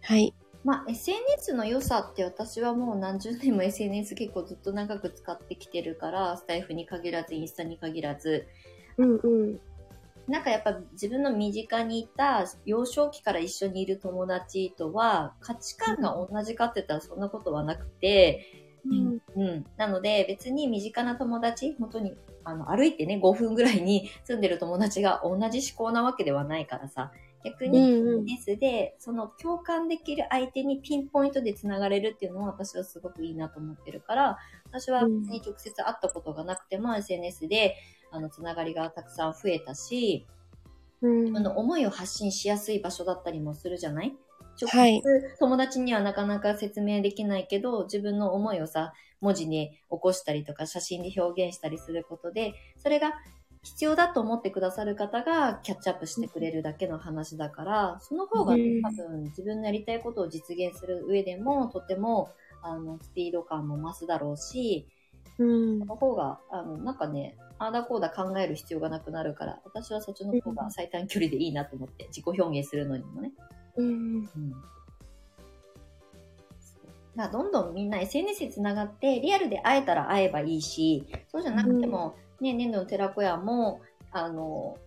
はい。まあ、SNS の良さって私はもう何十年も SNS 結構ずっと長く使ってきてるから、スタイフに限らず、インスタに限らず、うんうん。なんかやっぱ自分の身近にいた幼少期から一緒にいる友達とは価値観が同じかって言ったらそんなことはなくて、うん。うん。なので別に身近な友達、本当にあの歩いてね5分ぐらいに住んでる友達が同じ思考なわけではないからさ、逆に SNS でその共感できる相手にピンポイントで繋がれるっていうのは私はすごくいいなと思ってるから、私は別に直接会ったことがなくても SNS であのつながりがたくさん増えたし、うん。自分の思いを発信しやすい場所だったりもするじゃない？直はい。接友達にはなかなか説明できないけど、自分の思いをさ、文字に起こしたりとか写真で表現したりすることで、それが必要だと思ってくださる方がキャッチアップしてくれるだけの話だから、その方がねうん。多分自分のやりたいことを実現する上でも、とても、あの、スピード感も増すだろうし、うん。その方が、あの、なんかね、ああだこうだ考える必要がなくなるから、私はそっちの方が最短距離でいいなと思って、自己表現するのにもね。うんうん。どんどんみんな SNS でつながって、リアルで会えたら会えばいいし、そうじゃなくても、ね、年度の寺子屋も、あの、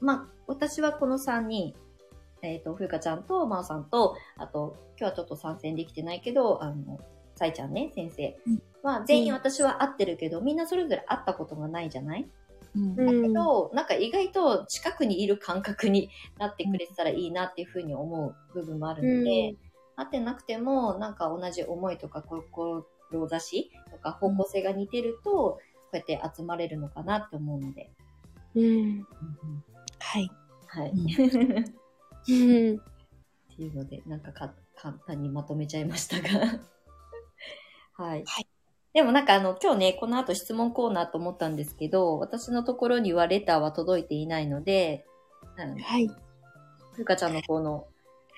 まあ、私はこの3人、えっ、と、ふうかちゃんと、まおさんと、あと、今日はちょっと参戦できてないけど、あの、さいちゃんね、先生。うんは、全員私は会ってるけど、みんなそれぞれ会ったことがないじゃない？うんだけど、なんか意外と近くにいる感覚になってくれてたらいいなっていうふうに思う部分もあるので、会ってなくても、なんか同じ思いとか志とか方向性が似てると、こうやって集まれるのかなって思うので。うん。はい。はい。うんってうん。いうので、なんかか簡単にまとめちゃいましたが。はい。はいでもなんかあの、今日ね、この後質問コーナーと思ったんですけど、私のところにはレターは届いていないので、うんはい。ふうかちゃんの方の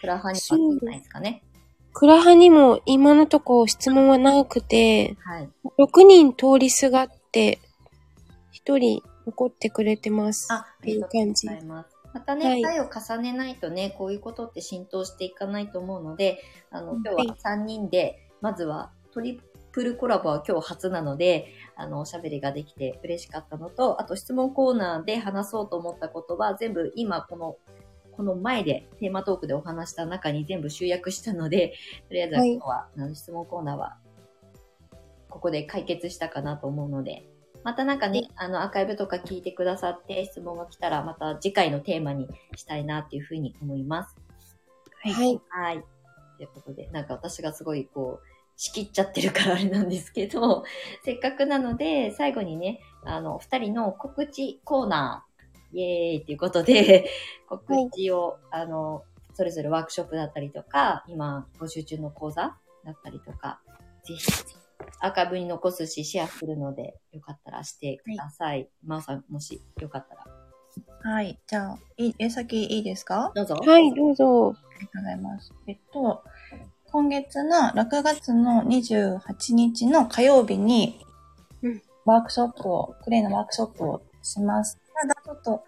クラハにはあってないですかね。クラハにも今のとこ質問はなくて、はい。6人通りすがって、1人残ってくれてます。あ、あっていう感じまたね、はい回を重ねないとね、こういうことって浸透していかないと思うので、あの、今日は3人で、まずはトリプルコラボは今日初なので、あの、おしゃべりができて嬉しかったのと、あと質問コーナーで話そうと思ったことは、全部今この、この前でテーマトークでお話した中に全部集約したので、とりあえずははい今日は、あの質問コーナーは、ここで解決したかなと思うので、またなんかね、あの、アーカイブとか聞いてくださって質問が来たら、また次回のテーマにしたいなっていうふうに思います。はい。はい。ということで、なんか私がすごいこう、仕切っちゃってるからあれなんですけど、せっかくなので、最後にね、あの、二人の告知コーナー、イエーイっていうことで、告知を、あの、それぞれワークショップだったりとか、今募集中の講座だったりとか、ぜひ、アーカイブに残すし、シェアするので、よかったらしてください。まおさん、もしよかったら。はい。じゃあ、いい、え、先いいですか？どうぞ。はい、どうぞ。ありがとうございます。えっと、今月の6月の28日の火曜日にうん、ワークショップを、クレイのワークショップをします。ただ、ちょっと、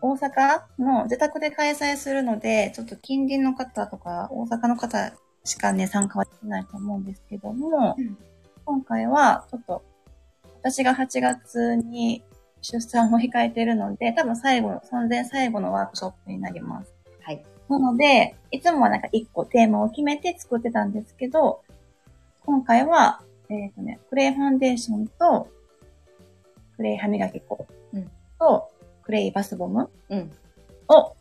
大阪の自宅で開催するので、ちょっと近隣の方とか、大阪の方しかね、参加はできないと思うんですけども、うん今回は、ちょっと、私が8月に出産を控えているので、多分最後の、産前最後のワークショップになります。はい。なので、いつもはなんか一個テーマを決めて作ってたんですけど、今回は、えっ、とね、クレイファンデーションと、クレイ歯磨き粉うんと、クレイバスボムうん。を、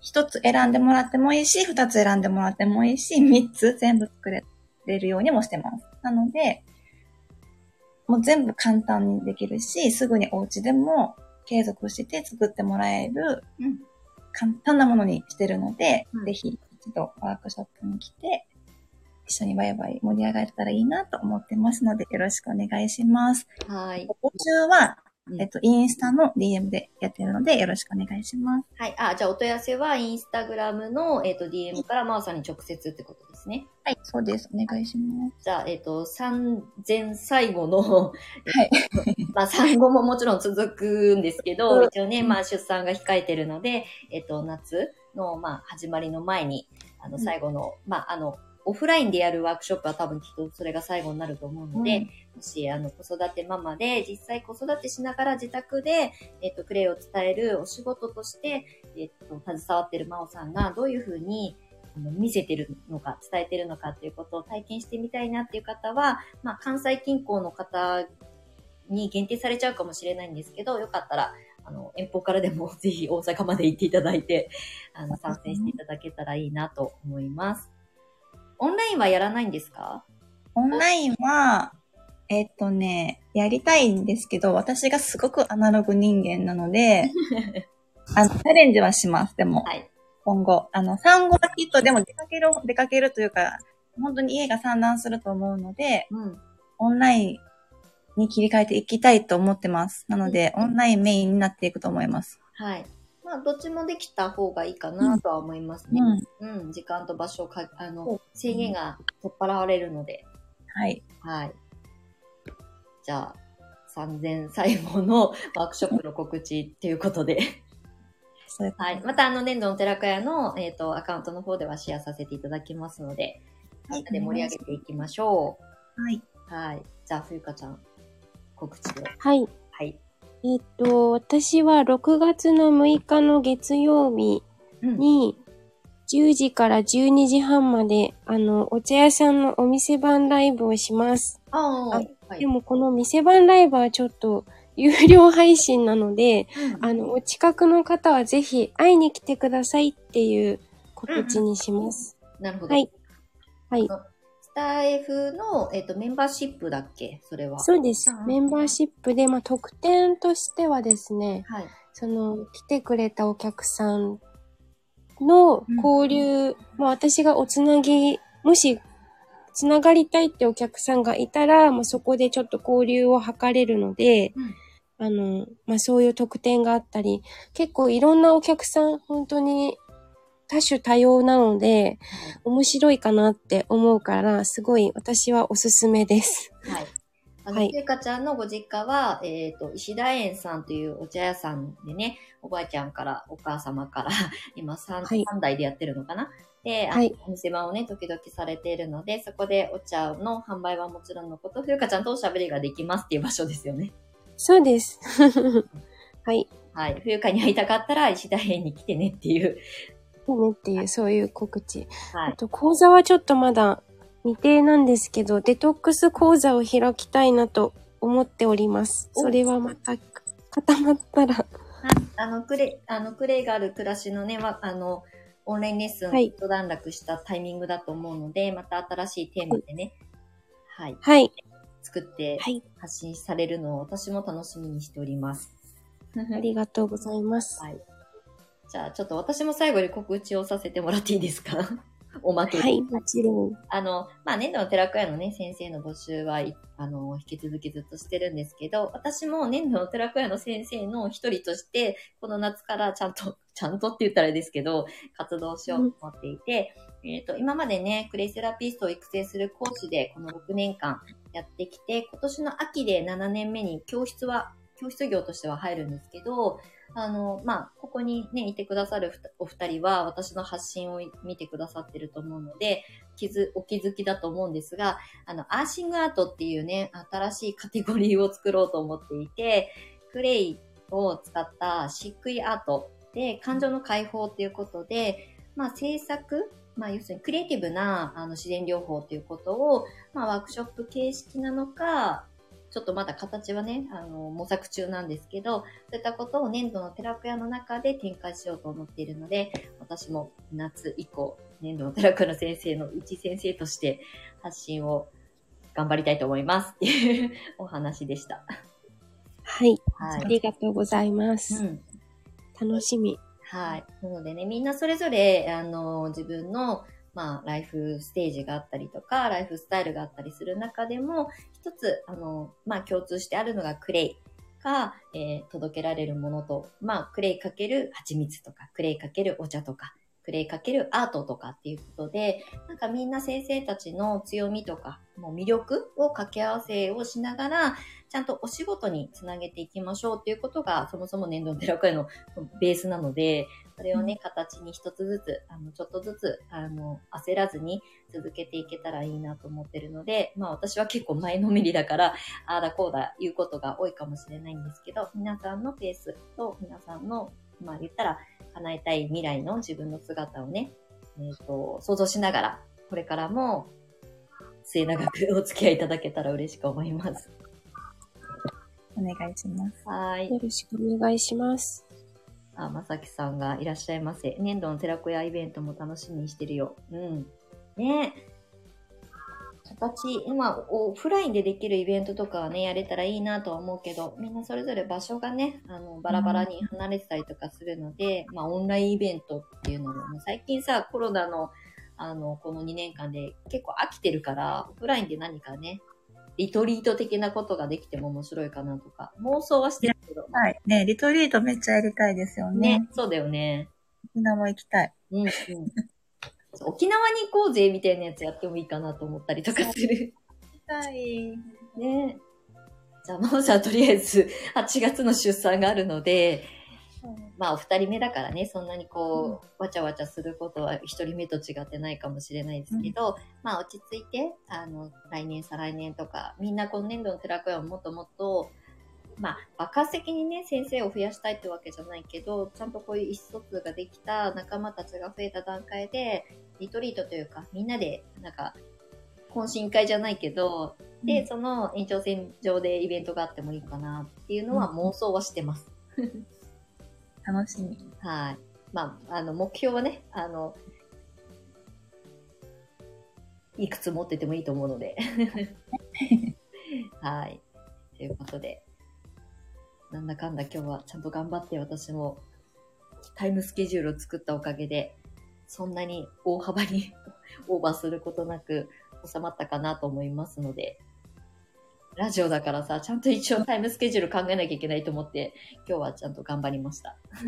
一つ選んでもらってもいいし、二つ選んでもらってもいいし、三つ全部作れるようにもしてます。なので、もう全部簡単にできるし、すぐにお家でも継続して作ってもらえるうん。簡単なものにしてるので、うんぜひ一度ワークショップに来て、一緒にワイワイ盛り上がれたらいいなと思ってますので、よろしくお願いします。はい。募集はう、んえっと、インスタの DM でやってるので、よろしくお願いします。はい。あ、じゃあお問い合わせはインスタグラムの、えっ、と、DM からマーさんに直接ってことですね。はい、そうです。お願いします。じゃあ、えっ、と、産前最後の、はい。まあ、産後ももちろん続くんですけど、うん一応ね、まあ、出産が控えてるので、えっ、と、夏の、まあ、始まりの前に、あの、うん最後の、まあ、あの、オフラインでやるワークショップは多分きっとそれが最後になると思うので、うんもし、あの、子育てママで、実際子育てしながら自宅で、えっ、と、クレイを伝えるお仕事として、えっ、と、携わってる真央さんがどういうふうに、見せてるのか、伝えてるのかっていうことを体験してみたいなっていう方は、まあ、関西近郊の方に限定されちゃうかもしれないんですけど、よかったら、あの、遠方からでも ぜひ大阪まで行っていただいて、あの、参戦していただけたらいいなと思います。オンラインはやらないんですか？オンラインは、えっとね、やりたいんですけど、私がすごくアナログ人間なので、あの、チャレンジはします、でも。はい。今後。あの、産後はきっとでも出かける、出かけるというか、本当に家が散乱すると思うので、うん。オンラインに切り替えていきたいと思ってます。なので、オンラインメインになっていくと思います。はい。まあ、どっちもできた方がいいかなとは思いますね。うん。時間と場所か、あの、制限が取っ払われるので。はい。はい。じゃあ、3000最後のワークショップの告知っていうことで。そうはい。また、あの、年度の寺子屋の、えっ、と、アカウントの方ではシェアさせていただきますので、はいで盛り上げていきましょはい。う。はい。じゃあ、冬香ちゃん、告知で。はい。はい。えっ、と、私は6月の6日の月曜日うん。に、10時から12時半まで、あの、お茶屋さんのお店番ライブをします。ああ。でもこの店番ライブはちょっと有料配信なので、うんあの、お近くの方はぜひ会いに来てくださいっていう告知にします。なるほど。はい。はい。スタイフの、えっ、と、メンバーシップだっけ？それは。そうですうん。メンバーシップで、まあ、特典としてはですね、はい。その、来てくれたお客さんの交流、まあ、私がおつなぎ、もし、つながりたいってお客さんがいたら、まあ、そこでちょっと交流を図れるので、うんあの、まあ、そういう特典があったり、結構いろんなお客さん、本当に多種多様なので、面白いかなって思うから、すごい私はおすすめです。はい。あの、はいゆうかちゃんのご実家は、えっ、と、石田園さんというお茶屋さんでね、おばあちゃんから、お母様から、今 3, はい三代でやってるのかな？で、あはいお店番をね、時々されているので、そこでお茶の販売はもちろんのこと、ふゆかちゃんとおしゃべりができますっていう場所ですよね。そうです。はい。はい。ふゆかに会いたかったら、石田園に来てねっていう。ねっていう、そういう告知。はい。あと、講座はちょっとまだ未定なんですけど、デトックス講座を開きたいなと思っております。おそれはまた固まったら、あの、クレ、あの、クレイがある暮らしのね、わあの、オンラインレッスンをはい一段落したタイミングだと思うので、また新しいテーマでね、はい、はい。作ってはい。発信されるのを私も楽しみにしております。ありがとうございます。はい。じゃあ、ちょっと私も最後に告知をさせてもらっていいですか？おまけで。はい、もちろん。あの、まあ、年度の寺子屋のね、先生の募集はい、あの、引き続きずっとしてるんですけど、私も年度の寺子屋の先生の一人として、この夏からちゃんと、ちゃんとって言ったらあれですけど、活動しようと思っていて、えっ、と、今までね、クレイセラピストを育成する講師で、この6年間やってきて、今年の秋で7年目に教室は、教室業としては入るんですけど、あの、まあ、ここにね、いてくださるお二人は、私の発信を見てくださってると思うので、気づ、お気づきだと思うんですが、あの、アーシングアートっていうね、新しいカテゴリーを作ろうと思っていて、クレイを使った漆喰アートで、感情の解放っていうことで、まあ、制作、まあ、要するにクリエイティブなあの自然療法っていうことを、まあ、ワークショップ形式なのか、ちょっとまだ形はね、あの、模索中なんですけど、そういったことを年度の寺子屋の中で展開しようと思っているので、私も夏以降、年度の寺子屋の先生の一先生として発信を頑張りたいと思いますっていうお話でした。はい。はいあ。りがとうございます。うん。楽しみ。はい。なのでね、みんなそれぞれ、あの、自分のまあ、ライフステージがあったりとか、ライフスタイルがあったりする中でも、一つ、あの、まあ、共通してあるのがクレイが、えー届けられるものと、まあ、クレイかける蜂蜜とか、クレイかけるお茶とか、クレイかけるアートとかっていうことで、なんかみんな先生たちの強みとか、もう魅力を掛け合わせをしながら、ちゃんとお仕事につなげていきましょうっていうことが、そもそも年度寺子屋のベースなので、それをね、形に一つずつ、あの、ちょっとずつ、あの、焦らずに続けていけたらいいなと思ってるので、まあ私は結構前のめりだから、ああだこうだ言うことが多いかもしれないんですけど、皆さんのペースと皆さんの、まあ言ったら、叶えたい未来の自分の姿をね、えっ、と、想像しながら、これからも末永くお付き合いいただけたら嬉しく思います。お願いします。はーい。よろしくお願いします。あ、まさきさんがいらっしゃいませ。年度の寺子屋イベントも楽しみにしてるよ。うん。ね形、今、オフラインでできるイベントとかはね、やれたらいいなとは思うけど、みんなそれぞれ場所がね、あの、バラバラに離れてたりとかするので、まあ、オンラインイベントっていうのも、最近さ、コロナの、あの、この2年間で結構飽きてるから、オフラインで何かね、リトリート的なことができても面白いかなとか、妄想はしてるけど、はい。ね、リトリートめっちゃやりたいですよね。ね、そうだよね。みんなも行きたい。うんうん、沖縄に行こうぜみたいなやつやってもいいかなと思ったりとかする。行きたい。ねじゃあ、まおちゃんとりあえず8月の出産があるので、まあお二人目だからね、そんなにこう、わちゃわちゃすることは一人目と違ってないかもしれないですけど、まあ落ち着いて、あの、来年、再来年とか、みんな今年度の寺子屋をもっともっと、まあ、爆発的にね、先生を増やしたいってわけじゃないけど、ちゃんとこういう意思疎通ができた仲間たちが増えた段階で、リトリートというか、みんなで、なんか、懇親会じゃないけど、で、その延長線上でイベントがあってもいいかなっていうのは妄想はしてます。楽しみ。はい。まあ、あの、目標はね、あの、いくつ持っててもいいと思うので。はい。ということで、なんだかんだ今日はちゃんと頑張って私もタイムスケジュールを作ったおかげで、そんなに大幅に オーバーすることなく収まったかなと思いますので、ラジオだからさ、ちゃんと一応タイムスケジュール考えなきゃいけないと思って、今日はちゃんと頑張りました。あり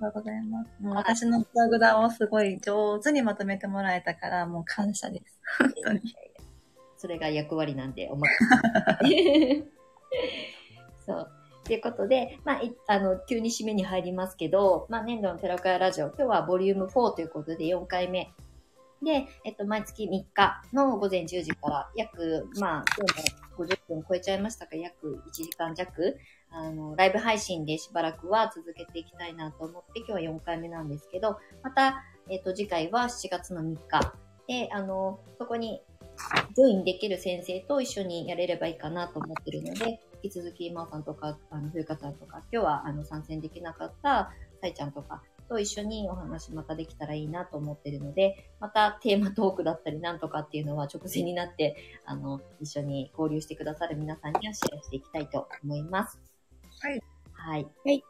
がとうございます。もう私のグダグダをすごい上手にまとめてもらえたから、もう感謝です。本当に。それが役割なんで、おまけ。そう。ということで、まあ、いあの、急に締めに入りますけど、まあ、年度の寺岡屋ラジオ、今日はボリューム4ということで4回目。で、えっと、毎月3日の午前10時から約、まあ、今日も50分超えちゃいましたが、約1時間弱、あの、ライブ配信でしばらくは続けていきたいなと思って、今日は4回目なんですけど、また、えっと、次回は7月の3日。で、あの、そこにジョインできる先生と一緒にやれればいいかなと思ってるので、引き続き、まーさんとか、あの、ふゆかさんとか、今日は、あの、参戦できなかった、さいちゃんとかと一緒にお話またできたらいいなと思ってるので、またテーマトークだったりなんとかっていうのは直前になって、あの、一緒に交流してくださる皆さんにはシェアしていきたいと思います。はい。はい。はい。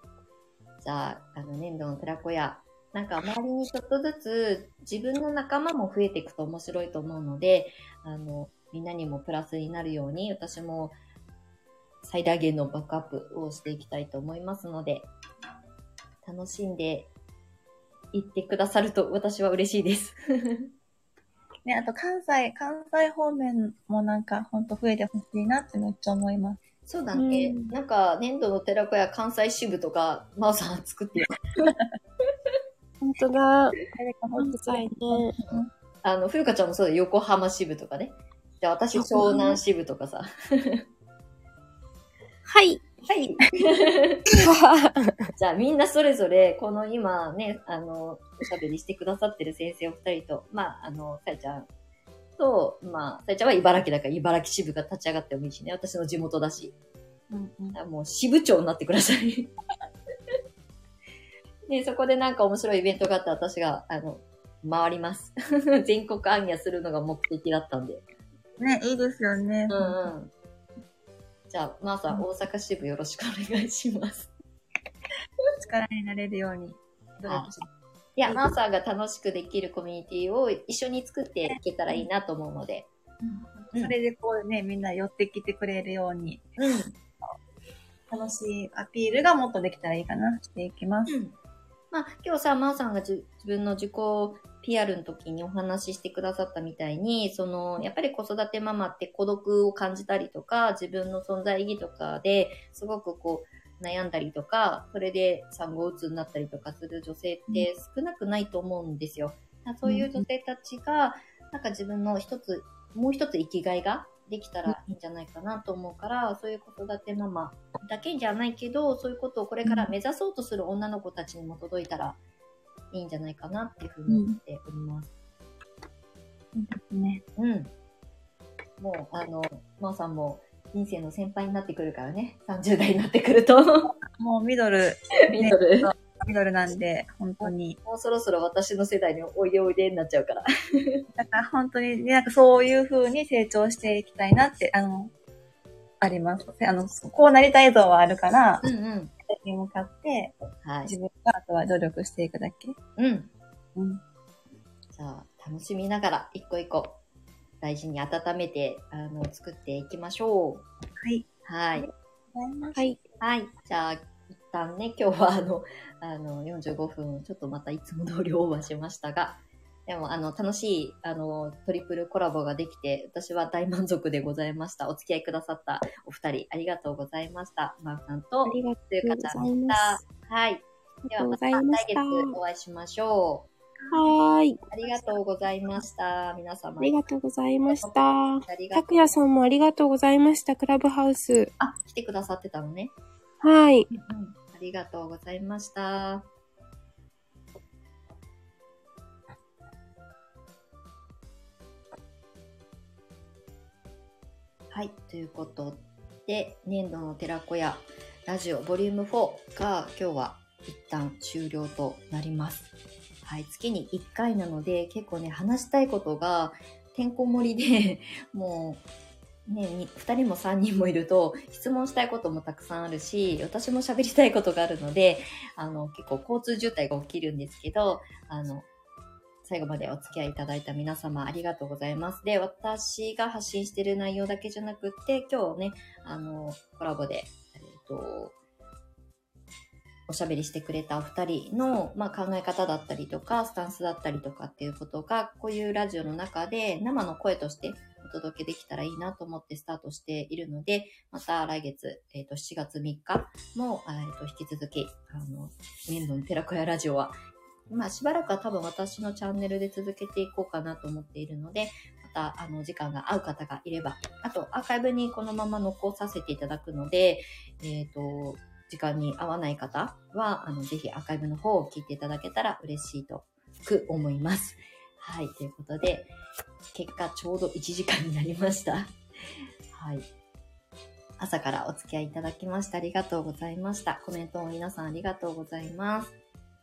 じゃあ、あの、年度の寺子屋、なんか周りにちょっとずつ自分の仲間も増えていくと面白いと思うので、あの、みんなにもプラスになるように、私も最大限のバックアップをしていきたいと思いますので、楽しんでいってくださると私は嬉しいです。ね、あと関西、関西方面もなんかほんと増えてほしいなってめっちゃ思います。そうだね。うんなんか、年度の寺子屋関西支部とか、まおさん作ってよ。本当だ。誰か関西ね。あの、ふゆかちゃんもそうだよ。横浜支部とかね。じゃあ私、湘南支部とかさ。はい。はい。じゃあみんなそれぞれ、この今ね、あの、おしゃべりしてくださってる先生お二人と、まあ、あの、さえちゃんと、まあ、さえちゃんは茨城だから茨城支部が立ち上がってもいいしね、私の地元だし。うんうんあもう支部長になってください。ね、そこでなんか面白いイベントがあったら私が、あの、回ります。全国暗夜するのが目的だったんで。ね、いいですよね。うんうん。じゃあ、まーさん、大阪支部よろしくお願いします。力になれるように努力します。いや、マーサーが楽しくできるコミュニティを一緒に作っていけたらいいなと思うので。うんそれでこうね、みんな寄ってきてくれるように、うん。楽しいアピールがもっとできたらいいかな、していきます。うん。まあ、今日さ、マーさんがじ自分の自己 PR の時にお話ししてくださったみたいに、その、やっぱり子育てママって孤独を感じたりとか、自分の存在意義とかですごくこう、悩んだりとか、それで産後うつになったりとかする女性って少なくないと思うんですよ。だからそういう女性たちが、なんか自分の一つ、もう一つ生きがいができたらいいんじゃないかなと思うから、そういう子育てママだけじゃないけど、そういうことをこれから目指そうとする女の子たちにも届いたらいいんじゃないかなっていうふうに思っております。ね。うん。もう、あの、まーさんも人生の先輩になってくるからね。30代になってくると。もうミドル、ミドル。ミドルなんで、本当に。もうそろそろ私の世代においでおいでになっちゃうから。だから本当に、なんかそういう風に成長していきたいなって、あの、あります。あの、こうなりたい像はあるから、うんうん。に向かって、はい。自分があとは努力していくだけ？うん。うん。じゃあ、楽しみながら、一個一個、大事に温めて、あの、作っていきましょう。はい。はい。はい。はい。じゃあ、一旦ね、今日はあの、あの、45分、ちょっとまたいつも通りオーバーしましたが、でも、あの、楽しい、あの、トリプルコラボができて、私は大満足でございました。お付き合いくださったお二人、ありがとうございました。まーさんとあ、りがとつゆかちゃんでした。はい。ではまた来月お会いしましょう。はーい。ありがとうございました。皆様。ありがとうございました。たくやさんもありがとうございました。クラブハウス。あ、来てくださってたのね。はい。うん、ありがとうございました。はい、ということで、年度の寺子屋ラジオボリューム4が今日は一旦終了となります。はい、月に1回なので結構ね、話したいことがてんこ盛りで、もうね、2人も3人もいると質問したいこともたくさんあるし私も喋りたいことがあるのであの結構交通渋滞が起きるんですけどあの最後までお付き合いいただいた皆様ありがとうございます。で、私が発信してる内容だけじゃなくって今日ね、あの、コラボで、えっ、と、おしゃべりしてくれたお二人の、まあ、考え方だったりとか、スタンスだったりとかっていうことが、こういうラジオの中で生の声としてお届けできたらいいなと思ってスタートしているので、また来月、えっ、と、7月3日も、えっ、と、引き続き、あの、年度の寺子屋ラジオは、まあ、しばらくは多分私のチャンネルで続けていこうかなと思っているので、また、あの、時間が合う方がいれば、あと、アーカイブにこのまま残させていただくので、えっ、と、時間に合わない方は、あの、ぜひアーカイブの方を聞いていただけたら嬉しいと、く思います。はい、ということで、結果ちょうど1時間になりました。はい。朝からお付き合いいただきましてありがとうございました。コメントも皆さんありがとうございます。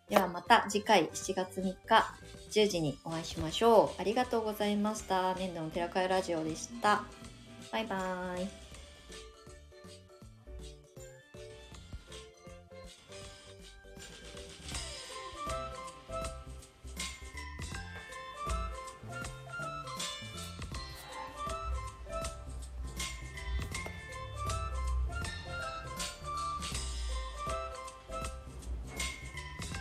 ではまた次回7月3日10時にお会いしましょう。ありがとうございました。年度の寺会ラジオでした。バイバーイ。